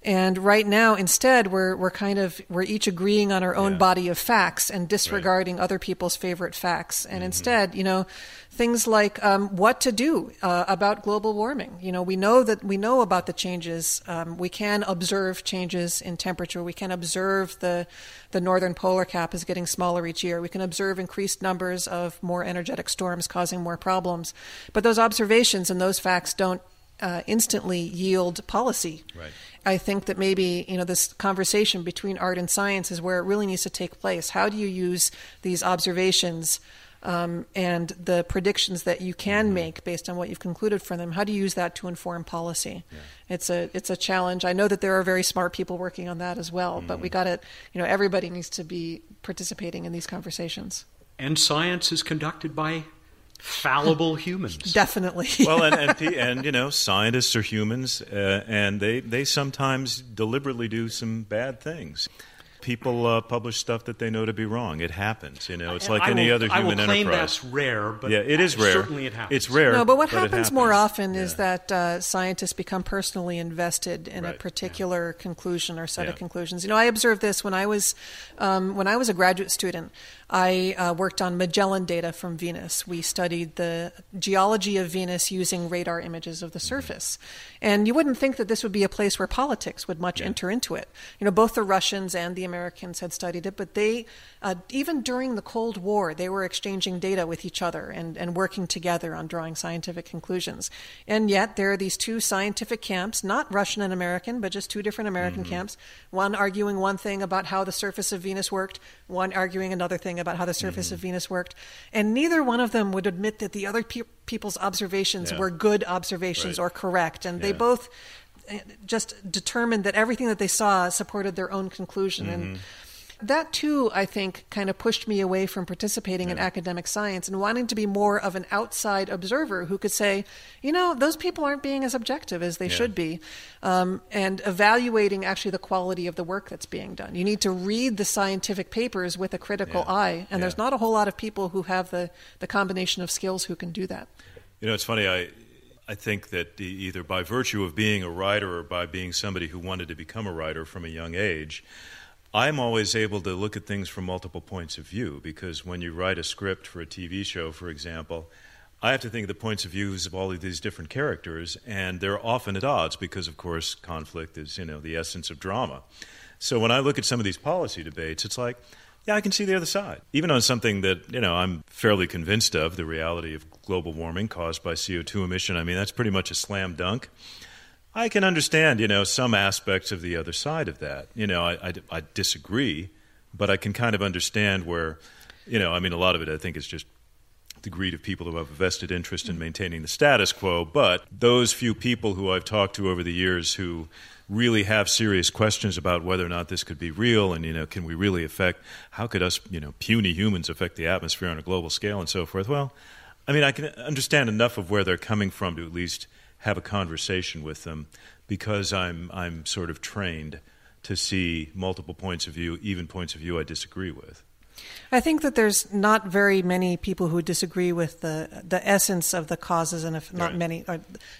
And right now, instead, we're we're kind of we're each agreeing on our own Yeah. body of facts and disregarding other people's favorite facts. And instead, you know, things like um, what to do uh, about global warming. You know, we know that we know about the changes. Um, we can observe changes in temperature. We can observe the the northern polar cap is getting smaller each year. We can observe increased numbers of more energetic storms causing more problems. But those observations and those facts don't uh, instantly yield policy. Right. I think that maybe you know this conversation between art and science is where it really needs to take place. How do you use these observations um, and the predictions that you can make based on what you've concluded from them? How do you use that to inform policy? It's a it's a challenge. I know that there are very smart people working on that as well, but we got it. you know everybody needs to be participating in these conversations. And science is conducted by fallible humans. Definitely. well, and and, and you know, scientists are humans, uh, and they they sometimes deliberately do some bad things. People uh, publish stuff that they know to be wrong. It happens. You know, it's like I any will- other I will human claim enterprise. that's rare, but yeah, it is rare. Certainly, it happens. It's rare. No, but what it happens more happens. often is that uh, scientists become personally invested in a Right. particular conclusion or set of conclusions. You know, I observed this when I was um, when I was a graduate student. I uh, worked on Magellan data from Venus. We studied the geology of Venus using radar images of the Mm-hmm. surface, and you wouldn't think that this would be a place where politics would much enter into it. You know, both the Russians and the Americans had studied it, but they uh, even during the Cold War they were exchanging data with each other and, and working together on drawing scientific conclusions. And yet there are these two scientific camps, not Russian and American, but just two different American camps. One arguing one thing about how the surface of Venus worked, one arguing another thing about how the surface of Venus worked, and neither one of them would admit that the other pe- people's observations Yeah. were good observations Right. or correct, and they both just determined that everything that they saw supported their own conclusion Mm-hmm. and that too i think kind of pushed me away from participating in academic science and wanting to be more of an outside observer who could say you know those people aren't being as objective as they Yeah. should be um, and evaluating actually the quality of the work that's being done you need to read the scientific papers with a critical Yeah. eye and there's not a whole lot of people who have the, the combination of skills who can do that You know, it's funny. I I think that either by virtue of being a writer or by being somebody who wanted to become a writer from a young age, I'm always able to look at things from multiple points of view. Because when you write a script for a TV show, for example, I have to think of the points of views of all of these different characters, and they're often at odds because, of course, conflict is you know the essence of drama. So when I look at some of these policy debates, it's like, yeah, I can see the other side. Even on something that, you know, I'm fairly convinced of, the reality of global warming caused by CO2 emission, I mean, that's pretty much a slam dunk. I can understand, you know, some aspects of the other side of that. You know, I, I, I disagree, but I can kind of understand where, you know, I mean, a lot of it I think is just the greed of people who have a vested interest in maintaining the status quo. But those few people who I've talked to over the years who really have serious questions about whether or not this could be real and, you know, can we really affect, how could us, you know, puny humans affect the atmosphere on a global scale and so forth? Well, I mean, I can understand enough of where they're coming from to at least have a conversation with them because I'm, I'm sort of trained to see multiple points of view, even points of view I disagree with. I think that there's not very many people who disagree with the the essence of the causes, and if not Right. many,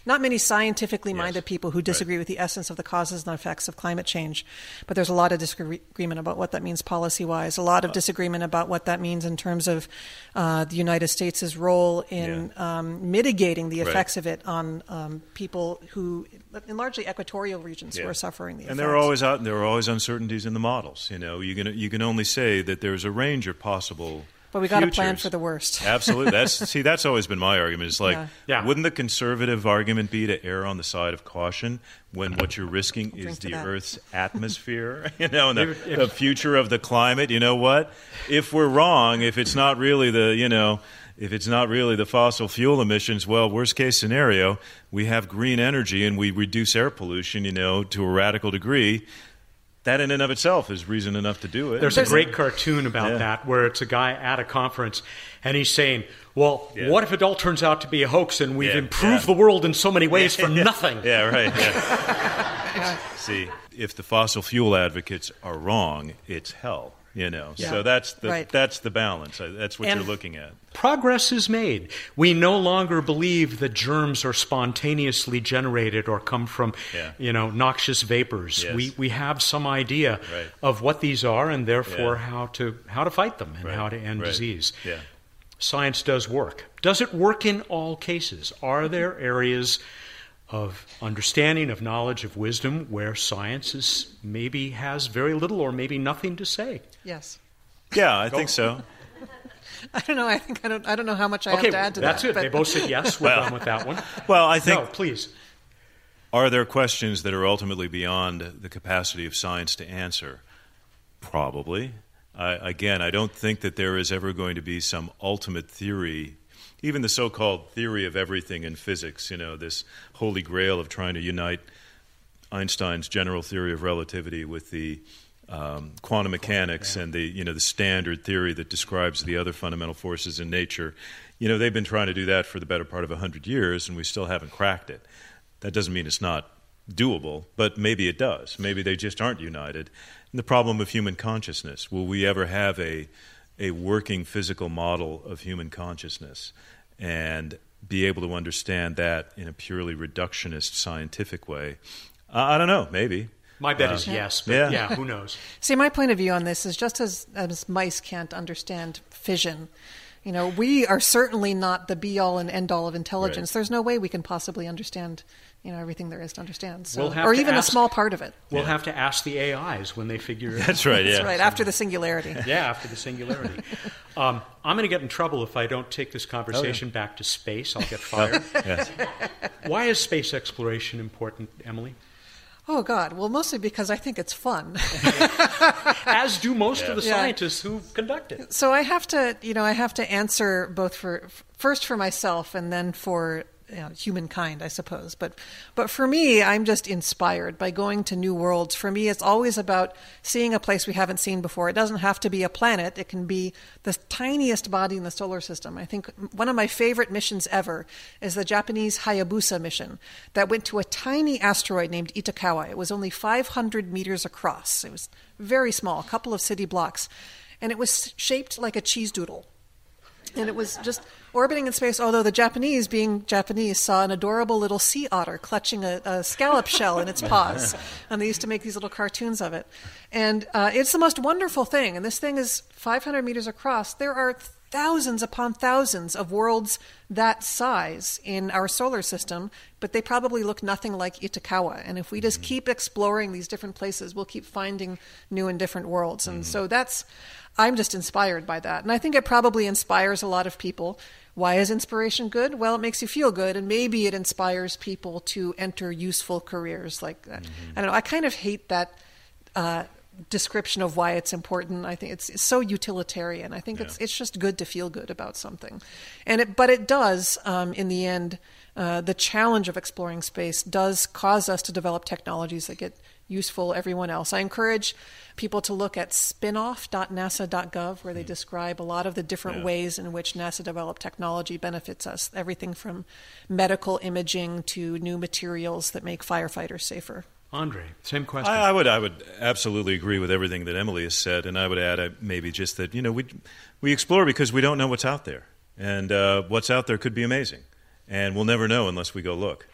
not many scientifically minded Yes. people who disagree Right. with the essence of the causes and effects of climate change. But there's a lot of disagreement about what that means policy wise. A Uh, lot of disagreement about what that means in terms of uh, the United States' role in um, mitigating the Right. effects of it on um, people who, in largely equatorial regions, who are suffering the effects. And there are always out, there are always uncertainties in the models. You know, you can you can only say that there's a range of possible. But we got to plan for the worst. Absolutely. That's see. That's always been my argument. It's like, Yeah. Yeah. wouldn't the conservative argument be to err on the side of caution when what you're risking drink is the that. Earth's atmosphere? You know, and the, If- if- the future of the climate. You know what? If we're wrong, if it's not really the you know. If it's not really the fossil fuel emissions, well, worst case scenario, we have green energy and we reduce air pollution, you know, to a radical degree. That in and of itself is reason enough to do it. There's a great cartoon about Yeah. that where it's a guy at a conference and he's saying, Well, Yeah. what if it all turns out to be a hoax and we've Yeah, improved yeah. the world in so many ways for nothing? Yeah, right. Yeah. See, if the fossil fuel advocates are wrong, it's hell. You know, Yeah. so that's the Right. that's the balance. That's what And- you're looking at. Progress is made. We no longer believe that germs are spontaneously generated or come from, Yeah. you know, noxious vapors. Yes. We we have some idea Right. of what these are and therefore Yeah. how to how to fight them and Right. how to end disease. Yeah. Science does work. Does it work in all cases? Are mm-hmm. there areas of understanding, of knowledge, of wisdom where science is maybe has very little or maybe nothing to say? Yes. Yeah, I think so. I don't know. I think I don't. I don't know how much I okay, have to add to that's that. That's it. They but- both said yes. We're Well- done with that one. Well, I think no, please. Are there questions that are ultimately beyond the capacity of science to answer? Probably. I, again, I don't think that there is ever going to be some ultimate theory, even the so called theory of everything in physics, you know, this holy grail of trying to unite Einstein's general theory of relativity with the um, quantum mechanics and the you know the standard theory that describes the other fundamental forces in nature. You know they've been trying to do that for the better part of hundred years, and we still haven't cracked it. That doesn't mean it's not doable, but maybe it does. Maybe they just aren't united. And the problem of human consciousness: will we ever have a a working physical model of human consciousness and be able to understand that in a purely reductionist scientific way? I I don't know. Maybe. My bet uh, is yes, but yeah. yeah. who knows? See, my point of view on this is just as as mice can't understand fission. You know, we are certainly not the be all and end all of intelligence. Right. There's no way we can possibly understand, you know, everything there is to understand. So, We'll or to even ask- a small part of it. We'll have to ask the AIs when they figure it out. That's right. Yeah. That's right. After the singularity. Yeah, after the singularity. Um, I'm going to get in trouble if I don't take this conversation back to space. I'll get fired. Yes. Why is space exploration important, Emily? Oh God. Well, mostly because I think it's fun. As do most of the Yeah. scientists who conduct it. so I have to, you know, I have to answer both for first for myself and then for you know, humankind, I suppose. But but for me, I'm just inspired by going to new worlds. For me, it's always about seeing a place we haven't seen before. It doesn't have to be a planet. It can be the tiniest body in the solar system. I think one of my favorite missions ever is the Japanese Hayabusa mission that went to a tiny asteroid named Itokawa. It was only 500 meters across. It was very small, a couple of city blocks, and it was shaped like a cheese doodle and it was just orbiting in space. Although the Japanese, being Japanese, saw an adorable little sea otter clutching a, a scallop shell in its paws, and they used to make these little cartoons of it. And uh, it's the most wonderful thing. And this thing is 500 meters across. There are thousands upon thousands of worlds that size in our solar system, but they probably look nothing like Itokawa. And if we just keep exploring these different places, we'll keep finding new and different worlds. And so that's, I'm just inspired by that. And I think it probably inspires a lot of people. Why is inspiration good? Well, it makes you feel good, and maybe it inspires people to enter useful careers like that. I don't know. I kind of hate that. Uh, description of why it's important. I think it's, it's so utilitarian. I think it's it's just good to feel good about something, and it but it does um, in the end. Uh, the challenge of exploring space does cause us to develop technologies that get useful everyone else. I encourage people to look at spinoff.nasa.gov where they describe a lot of the different Yeah. ways in which NASA developed technology benefits us. Everything from medical imaging to new materials that make firefighters safer. Andre, same question. I, I would I would absolutely agree with everything that Emily has said, and I would add uh, maybe just that you know we we explore because we don't know what's out there, and uh, what's out there could be amazing, and we'll never know unless we go look.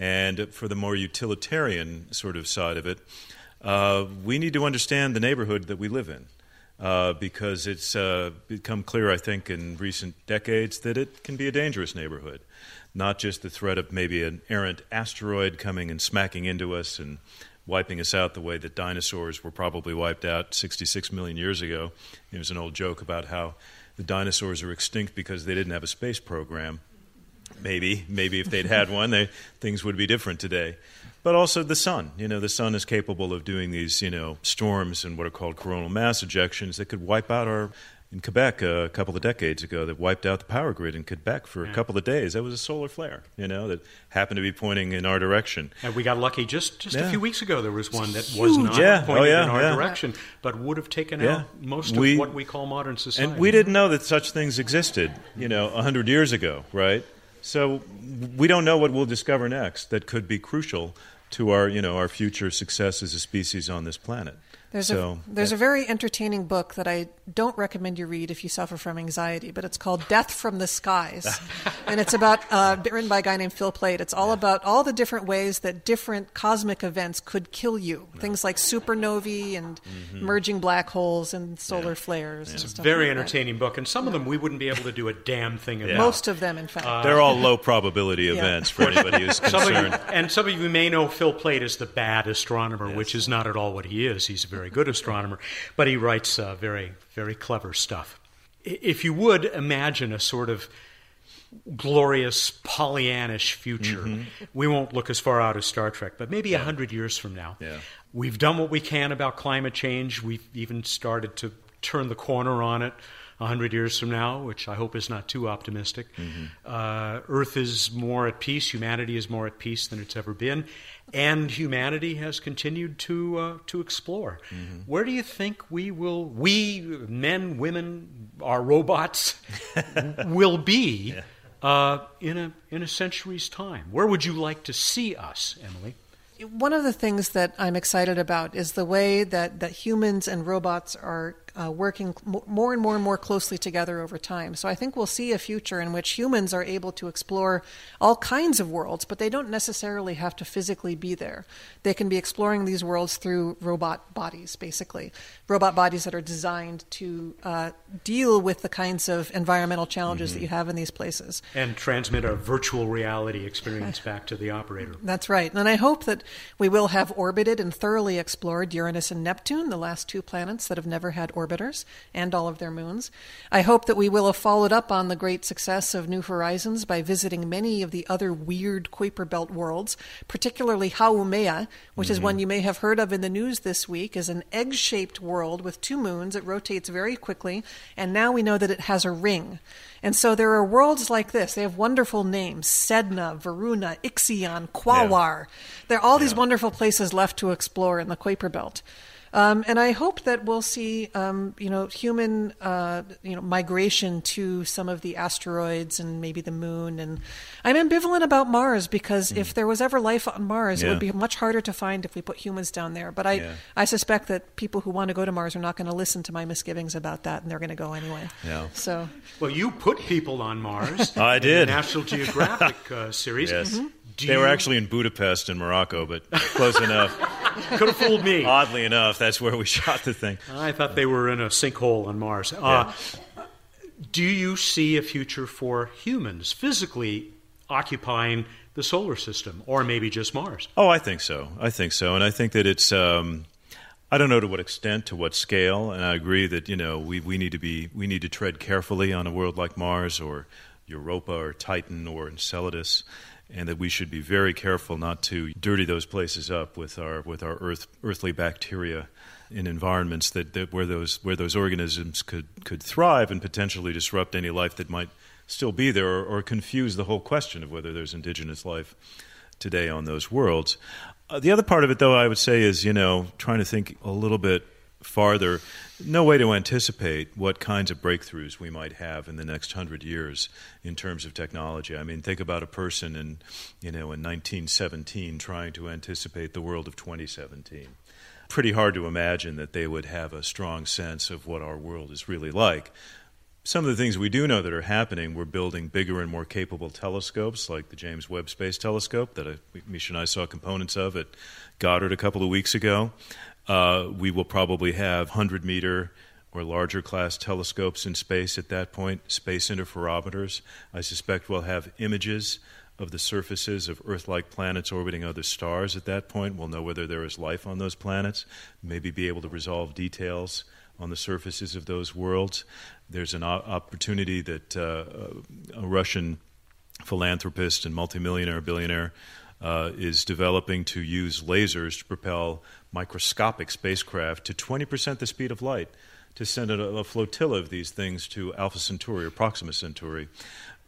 And for the more utilitarian sort of side of it, uh, we need to understand the neighborhood that we live in. Uh, because it's uh, become clear, I think, in recent decades that it can be a dangerous neighborhood. Not just the threat of maybe an errant asteroid coming and smacking into us and wiping us out the way that dinosaurs were probably wiped out 66 million years ago. There's an old joke about how the dinosaurs are extinct because they didn't have a space program. Maybe, maybe if they'd had one, they, things would be different today. But also the sun. You know, the sun is capable of doing these, you know, storms and what are called coronal mass ejections that could wipe out our. In Quebec, uh, a couple of decades ago, that wiped out the power grid in Quebec for a couple of days. That was a solar flare, you know, that happened to be pointing in our direction. and we got lucky just, just a few weeks ago. There was one that was not Yeah. pointed Oh, yeah, in our yeah. direction, but would have taken Yeah. out most We- of what we call modern society. And we didn't know that such things existed, you know, a hundred years ago, right? So we don't know what we'll discover next that could be crucial to our, you know, our future success as a species on this planet. There's so, a there's a very entertaining book that I don't recommend you read if you suffer from anxiety, but it's called Death from the Skies, and it's about uh, written by a guy named Phil Plait. It's all about all the different ways that different cosmic events could kill you. Things like supernovae and Mm-hmm. merging black holes and solar flares. And It's a stuff very like that. entertaining book, and some of them we wouldn't be able to do a damn thing about. Most of them, in fact. they're all low probability events for anybody who's Some of you, concerned. and some of you may know Phil Plait as the bad astronomer, which is not at all what he is. He's a very good astronomer, but he writes uh, very, very clever stuff. If you would imagine a sort of glorious Pollyannish future, mm-hmm. we won't look as far out as Star Trek, but maybe a hundred years from now, Yeah. we've done what we can about climate change. We've even started to turn the corner on it. A hundred years from now, which I hope is not too optimistic, uh, Earth is more at peace. Humanity is more at peace than it's ever been, and humanity has continued to uh, to explore. Where do you think we will, we men, women, our robots, will be uh, in a in a century's time? Where would you like to see us, Emily? One of the things that I'm excited about is the way that, that humans and robots are uh, working more and more and more closely together over time. So I think we'll see a future in which humans are able to explore all kinds of worlds, but they don't necessarily have to physically be there. They can be exploring these worlds through robot bodies, basically. Robot bodies that are designed to uh, deal with the kinds of environmental challenges that you have in these places. and transmit a virtual reality experience back to the operator. That's right. And I hope that we will have orbited and thoroughly explored Uranus and Neptune, the last two planets that have never had orbiters, and all of their moons. I hope that we will have followed up on the great success of New Horizons by visiting many of the other weird Kuiper Belt worlds, particularly Haumea, which is mm-hmm. one you may have heard of in the news this week, is an egg-shaped world with two moons. It rotates very quickly, and now we know that it has a ring. And so there are worlds like this. They have wonderful names Sedna, Varuna, Ixion, Quaoar. There are all these wonderful places left to explore in the Kuiper Belt. Um, and I hope that we'll see, um, you know, human, uh, you know, migration to some of the asteroids and maybe the moon. And I'm ambivalent about Mars because if there was ever life on Mars, it would be much harder to find if we put humans down there. But I, Yeah. I suspect that people who want to go to Mars are not going to listen to my misgivings about that, and they're going to go anyway. Yeah. So Well, you put people on Mars. I in did. the National Geographic uh, series. Yes. Do They you- were actually in Budapest in Morocco, but close enough. could have fooled me. Oddly enough, that's where we shot the thing. I thought they were in a sinkhole on Mars. Uh, do you see a future for humans physically occupying the solar system, or maybe just Mars? Oh, I think so. I think so, and I think that it's. Um, I don't know to what extent, to what scale, and I agree that you know we, we need to be we need to tread carefully on a world like Mars or Europa or Titan or Enceladus, and that we should be very careful not to dirty those places up with our with our earth, earthly bacteria in environments that, that where those where those organisms could could thrive and potentially disrupt any life that might still be there or, or confuse the whole question of whether there's indigenous life today on those worlds. Uh, the other part of it, though, I would say is you know trying to think a little bit farther. No way to anticipate what kinds of breakthroughs we might have in the next hundred years in terms of technology. I mean, think about a person in you know in 1917 trying to anticipate the world of 2017. Pretty hard to imagine that they would have a strong sense of what our world is really like some of the things we do know that are happening, we're building bigger and more capable telescopes, like the James Webb Space Telescope that I, Misha and I saw components of at Goddard a couple of weeks ago. Uh, we will probably have 100 meter or larger class telescopes in space at that point, space interferometers. I suspect we'll have images of the surfaces of Earth like planets orbiting other stars at that point. We'll know whether there is life on those planets, maybe be able to resolve details on the surfaces of those worlds. There's an o- opportunity that uh, a Russian philanthropist and multimillionaire billionaire uh, is developing to use lasers to propel microscopic spacecraft to 20% the speed of light to send a, a flotilla of these things to Alpha Centauri or Proxima Centauri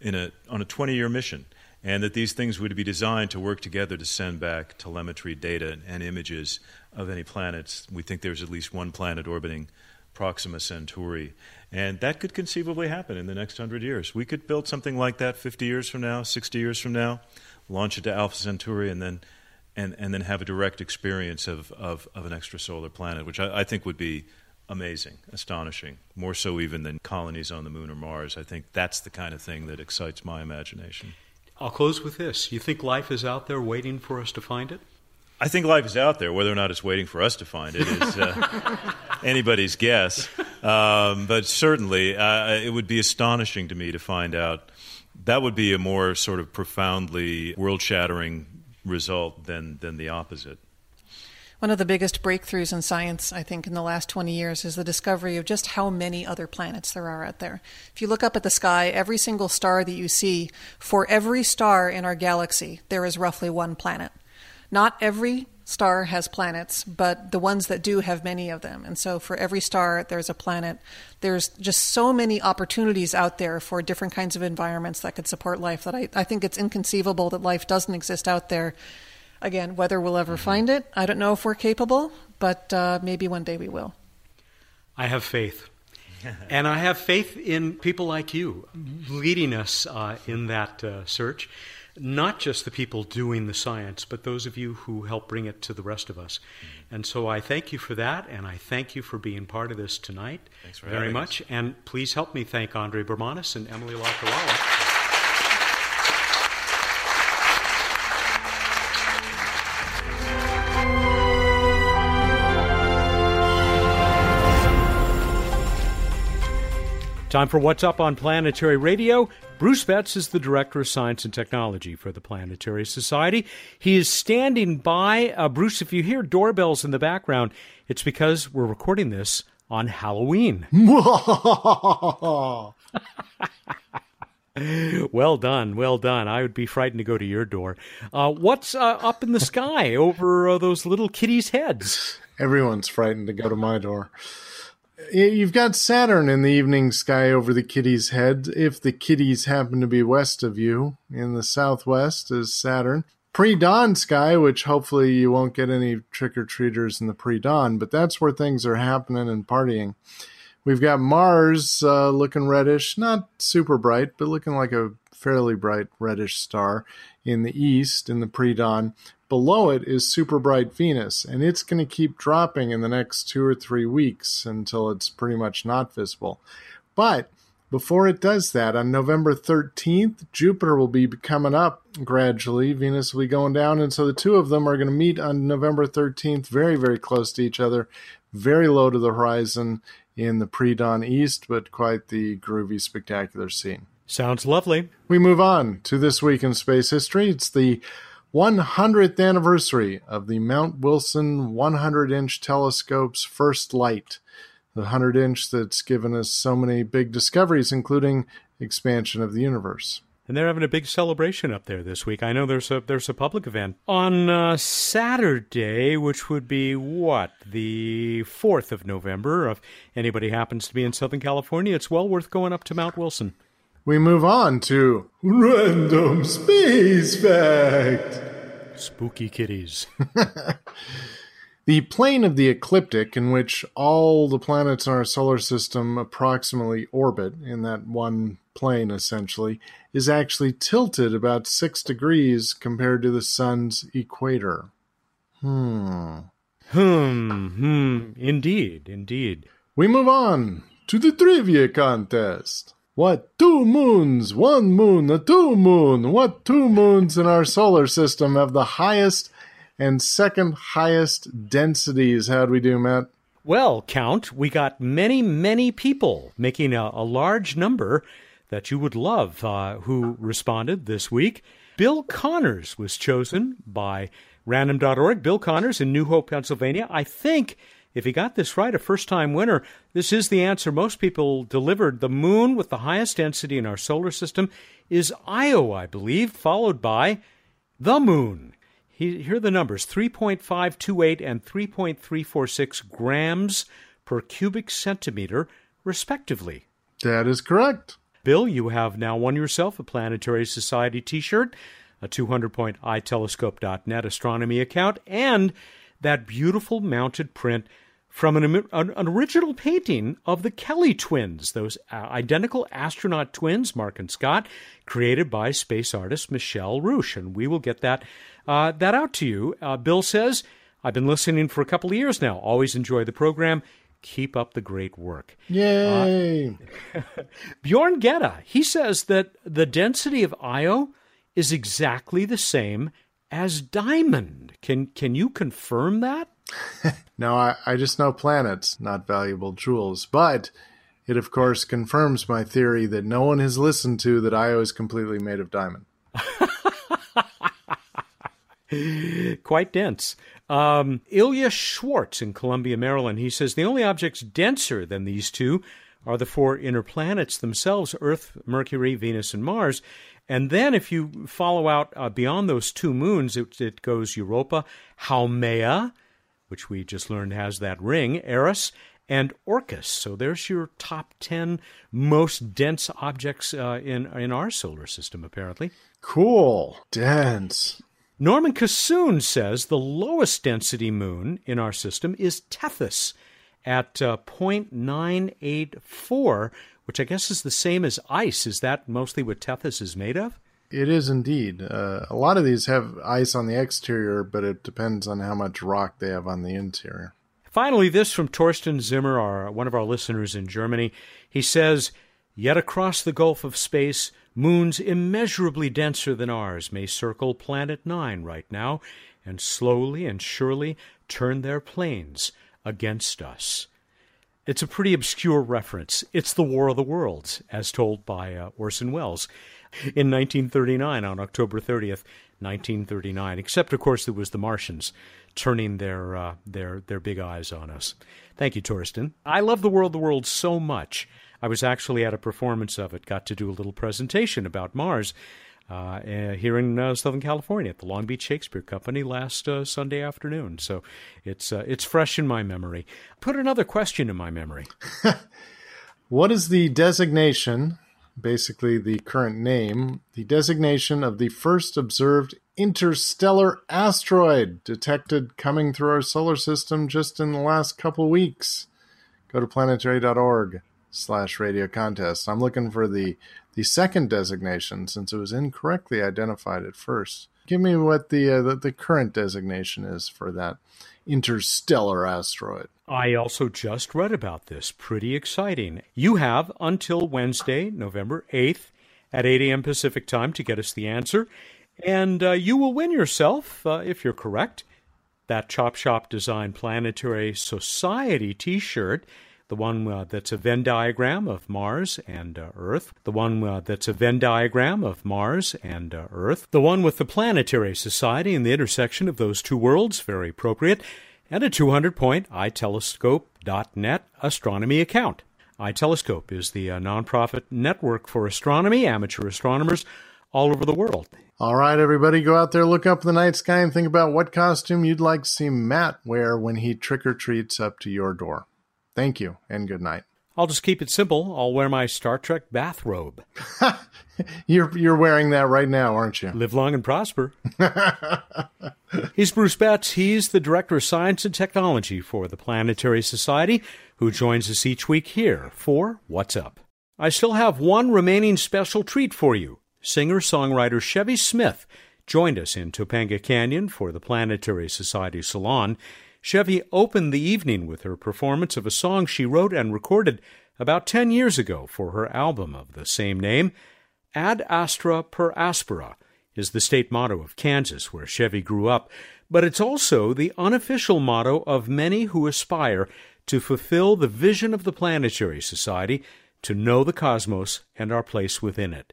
in a, on a 20 year mission. And that these things would be designed to work together to send back telemetry data and images of any planets. We think there's at least one planet orbiting Proxima Centauri. And that could conceivably happen in the next 100 years. We could build something like that 50 years from now, 60 years from now, launch it to Alpha Centauri, and then and, and then have a direct experience of, of, of an extrasolar planet, which I, I think would be amazing, astonishing, more so even than colonies on the moon or Mars. I think that's the kind of thing that excites my imagination. I'll close with this. You think life is out there waiting for us to find it? I think life is out there. Whether or not it's waiting for us to find it is uh, anybody's guess. Um, but certainly, uh, it would be astonishing to me to find out. That would be a more sort of profoundly world shattering result than, than the opposite. One of the biggest breakthroughs in science, I think, in the last 20 years is the discovery of just how many other planets there are out there. If you look up at the sky, every single star that you see, for every star in our galaxy, there is roughly one planet. Not every star has planets, but the ones that do have many of them. And so for every star, there's a planet. There's just so many opportunities out there for different kinds of environments that could support life that I, I think it's inconceivable that life doesn't exist out there Again, whether we'll ever find it, I don't know if we're capable, but uh, maybe one day we will. I have faith. and I have faith in people like you leading us uh, in that uh, search. Not just the people doing the science, but those of you who help bring it to the rest of us. Mm-hmm. And so I thank you for that, and I thank you for being part of this tonight Thanks very much. Us. And please help me thank Andre Bormanis and Emily Lakdawalla. Time for What's Up on Planetary Radio. Bruce Betts is the Director of Science and Technology for the Planetary Society. He is standing by. Uh, Bruce, if you hear doorbells in the background, it's because we're recording this on Halloween. well done, well done. I would be frightened to go to your door. Uh, what's uh, up in the sky over uh, those little kitties' heads? Everyone's frightened to go to my door. You've got Saturn in the evening sky over the kitty's head. If the kitties happen to be west of you, in the southwest is Saturn. Pre dawn sky, which hopefully you won't get any trick or treaters in the pre dawn, but that's where things are happening and partying. We've got Mars uh, looking reddish, not super bright, but looking like a fairly bright reddish star in the east in the pre dawn. Below it is super bright Venus, and it's going to keep dropping in the next two or three weeks until it's pretty much not visible. But before it does that, on November 13th, Jupiter will be coming up gradually. Venus will be going down. And so the two of them are going to meet on November 13th, very, very close to each other, very low to the horizon in the pre dawn east, but quite the groovy, spectacular scene. Sounds lovely. We move on to this week in space history. It's the 100th anniversary of the Mount Wilson 100 inch telescope's first light. The 100 inch that's given us so many big discoveries, including expansion of the universe. And they're having a big celebration up there this week. I know there's a there's a public event on uh, Saturday, which would be what the fourth of November. If anybody happens to be in Southern California, it's well worth going up to Mount Wilson we move on to Random Space Fact. Spooky kitties. the plane of the ecliptic, in which all the planets in our solar system approximately orbit in that one plane essentially, is actually tilted about six degrees compared to the sun's equator. Hmm. Hmm. Hmm. Indeed. Indeed. We move on to the trivia contest. What two moons? One moon, a two moon. What two moons in our solar system have the highest and second highest densities? How'd we do, Matt? Well, Count, we got many, many people making a, a large number that you would love uh, who responded this week. Bill Connors was chosen by random.org. Bill Connors in New Hope, Pennsylvania. I think if he got this right, a first time winner, this is the answer most people delivered. The moon with the highest density in our solar system is Io, I believe, followed by the moon. here are the numbers 3.528 and 3.346 grams per cubic centimeter, respectively. That is correct. Bill, you have now won yourself a Planetary Society t shirt, a 200 point itelescope.net astronomy account, and that beautiful mounted print from an, an, an, original painting of the Kelly twins, those uh, identical astronaut twins, Mark and Scott, created by space artist Michelle Rouche. And we will get that, uh, that out to you. Uh, Bill says, I've been listening for a couple of years now. Always enjoy the program. Keep up the great work. Yay! Uh, Bjorn Getta, he says that the density of Io is exactly the same as diamond. Can, can you confirm that? no, I, I just know planets, not valuable jewels, but it, of course, confirms my theory that no one has listened to that Io is completely made of diamond. Quite dense. Um, Ilya Schwartz in Columbia, Maryland, he says the only objects denser than these two are the four inner planets themselves Earth, Mercury, Venus, and Mars. And then if you follow out uh, beyond those two moons, it, it goes Europa, Haumea, which we just learned has that ring, Eris, and Orcus. So there's your top 10 most dense objects uh, in, in our solar system, apparently. Cool. Dense. Norman Cassoon says the lowest density moon in our system is Tethys at uh, 0.984, which I guess is the same as ice. Is that mostly what Tethys is made of? It is indeed. Uh, a lot of these have ice on the exterior, but it depends on how much rock they have on the interior. Finally, this from Torsten Zimmer, our, one of our listeners in Germany. He says, Yet across the gulf of space, moons immeasurably denser than ours may circle Planet Nine right now, and slowly and surely turn their planes against us. It's a pretty obscure reference. It's the War of the Worlds, as told by uh, Orson Welles in 1939 on October 30th, 1939. Except, of course, it was the Martians turning their uh, their their big eyes on us. Thank you, Torsten. I love the World, the World so much. I was actually at a performance of it. Got to do a little presentation about Mars. Uh, uh, here in uh, Southern California at the Long Beach Shakespeare Company last uh, Sunday afternoon. So it's uh, it's fresh in my memory. Put another question in my memory. what is the designation basically the current name, the designation of the first observed interstellar asteroid detected coming through our solar system just in the last couple weeks. Go to planetary.org slash radio contest. I'm looking for the the second designation since it was incorrectly identified at first. Give me what the uh, the, the current designation is for that interstellar asteroid. I also just read about this. Pretty exciting. You have until Wednesday, November 8th at 8 a.m. Pacific time to get us the answer. And uh, you will win yourself, uh, if you're correct, that Chop Shop Design Planetary Society t shirt. The one uh, that's a Venn diagram of Mars and uh, Earth. The one uh, that's a Venn diagram of Mars and uh, Earth. The one with the Planetary Society in the intersection of those two worlds, very appropriate and a 200 point itelescope.net astronomy account. iTelescope is the uh, nonprofit network for astronomy, amateur astronomers all over the world. All right, everybody, go out there, look up the night sky, and think about what costume you'd like to see Matt wear when he trick or treats up to your door. Thank you, and good night. I'll just keep it simple. I'll wear my Star Trek bathrobe. you're you're wearing that right now, aren't you? Live long and prosper. He's Bruce Betts. He's the Director of Science and Technology for the Planetary Society, who joins us each week here for What's Up. I still have one remaining special treat for you. Singer songwriter Chevy Smith joined us in Topanga Canyon for the Planetary Society Salon. Chevy opened the evening with her performance of a song she wrote and recorded about 10 years ago for her album of the same name. Ad astra per aspera is the state motto of Kansas, where Chevy grew up, but it's also the unofficial motto of many who aspire to fulfill the vision of the Planetary Society to know the cosmos and our place within it.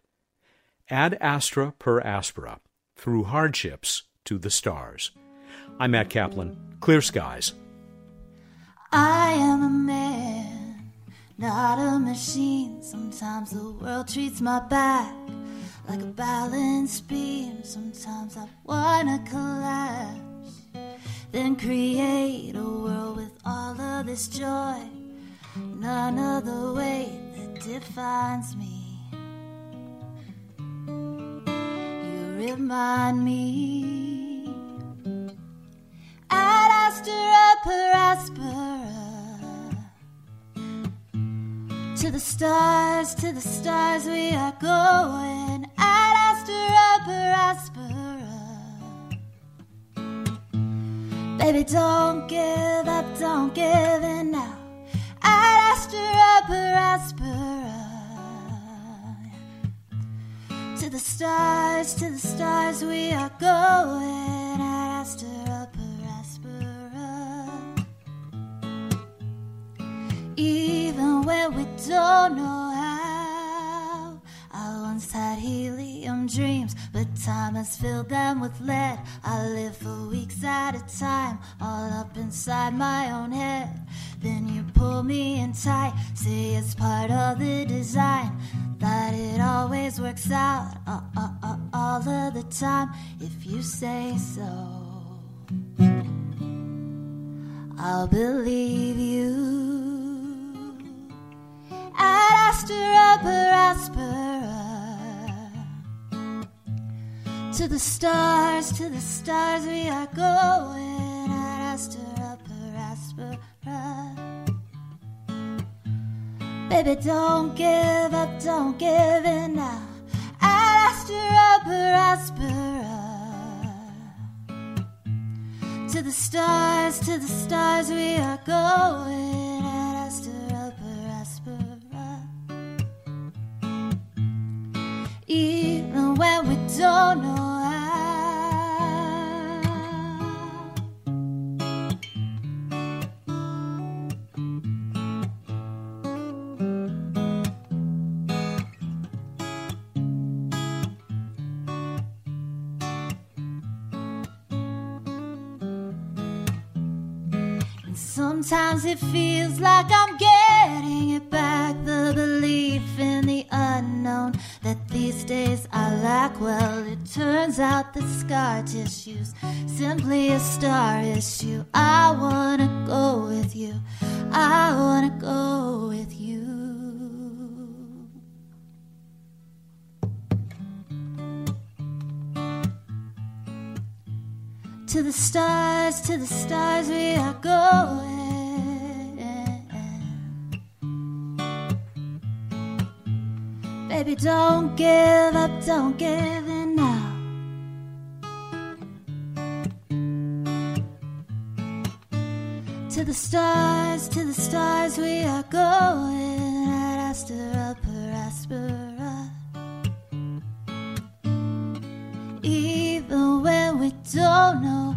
Ad astra per aspera, through hardships to the stars. I'm Matt Kaplan. Clear skies. I am a man, not a machine. Sometimes the world treats my back like a balance beam. Sometimes I wanna collapse, then create a world with all of this joy. None of the weight that defines me. You remind me ad astra per aspera. To the stars, to the stars we are going. Ad Astra per Aspera. Baby, don't give up, don't give in now. Ad Astra per Aspera. To the stars, to the stars we are going. Ad Astra Even when we don't know how. I once had helium dreams, but time has filled them with lead. I live for weeks at a time, all up inside my own head. Then you pull me in tight, say it's part of the design. That it always works out uh, uh, uh, all of the time if you say so. I'll believe you. Ad Astra per Aspera. To the stars, to the stars we are going. Ad Astra per Aspera. Baby, don't give up, don't give in now. Ad Astra per Aspera. To the stars, to the stars we are going. How. And sometimes it feels like I'm give up, don't give in now. To the stars, to the stars we are going. Ad Astra per Aspera. Even when we don't know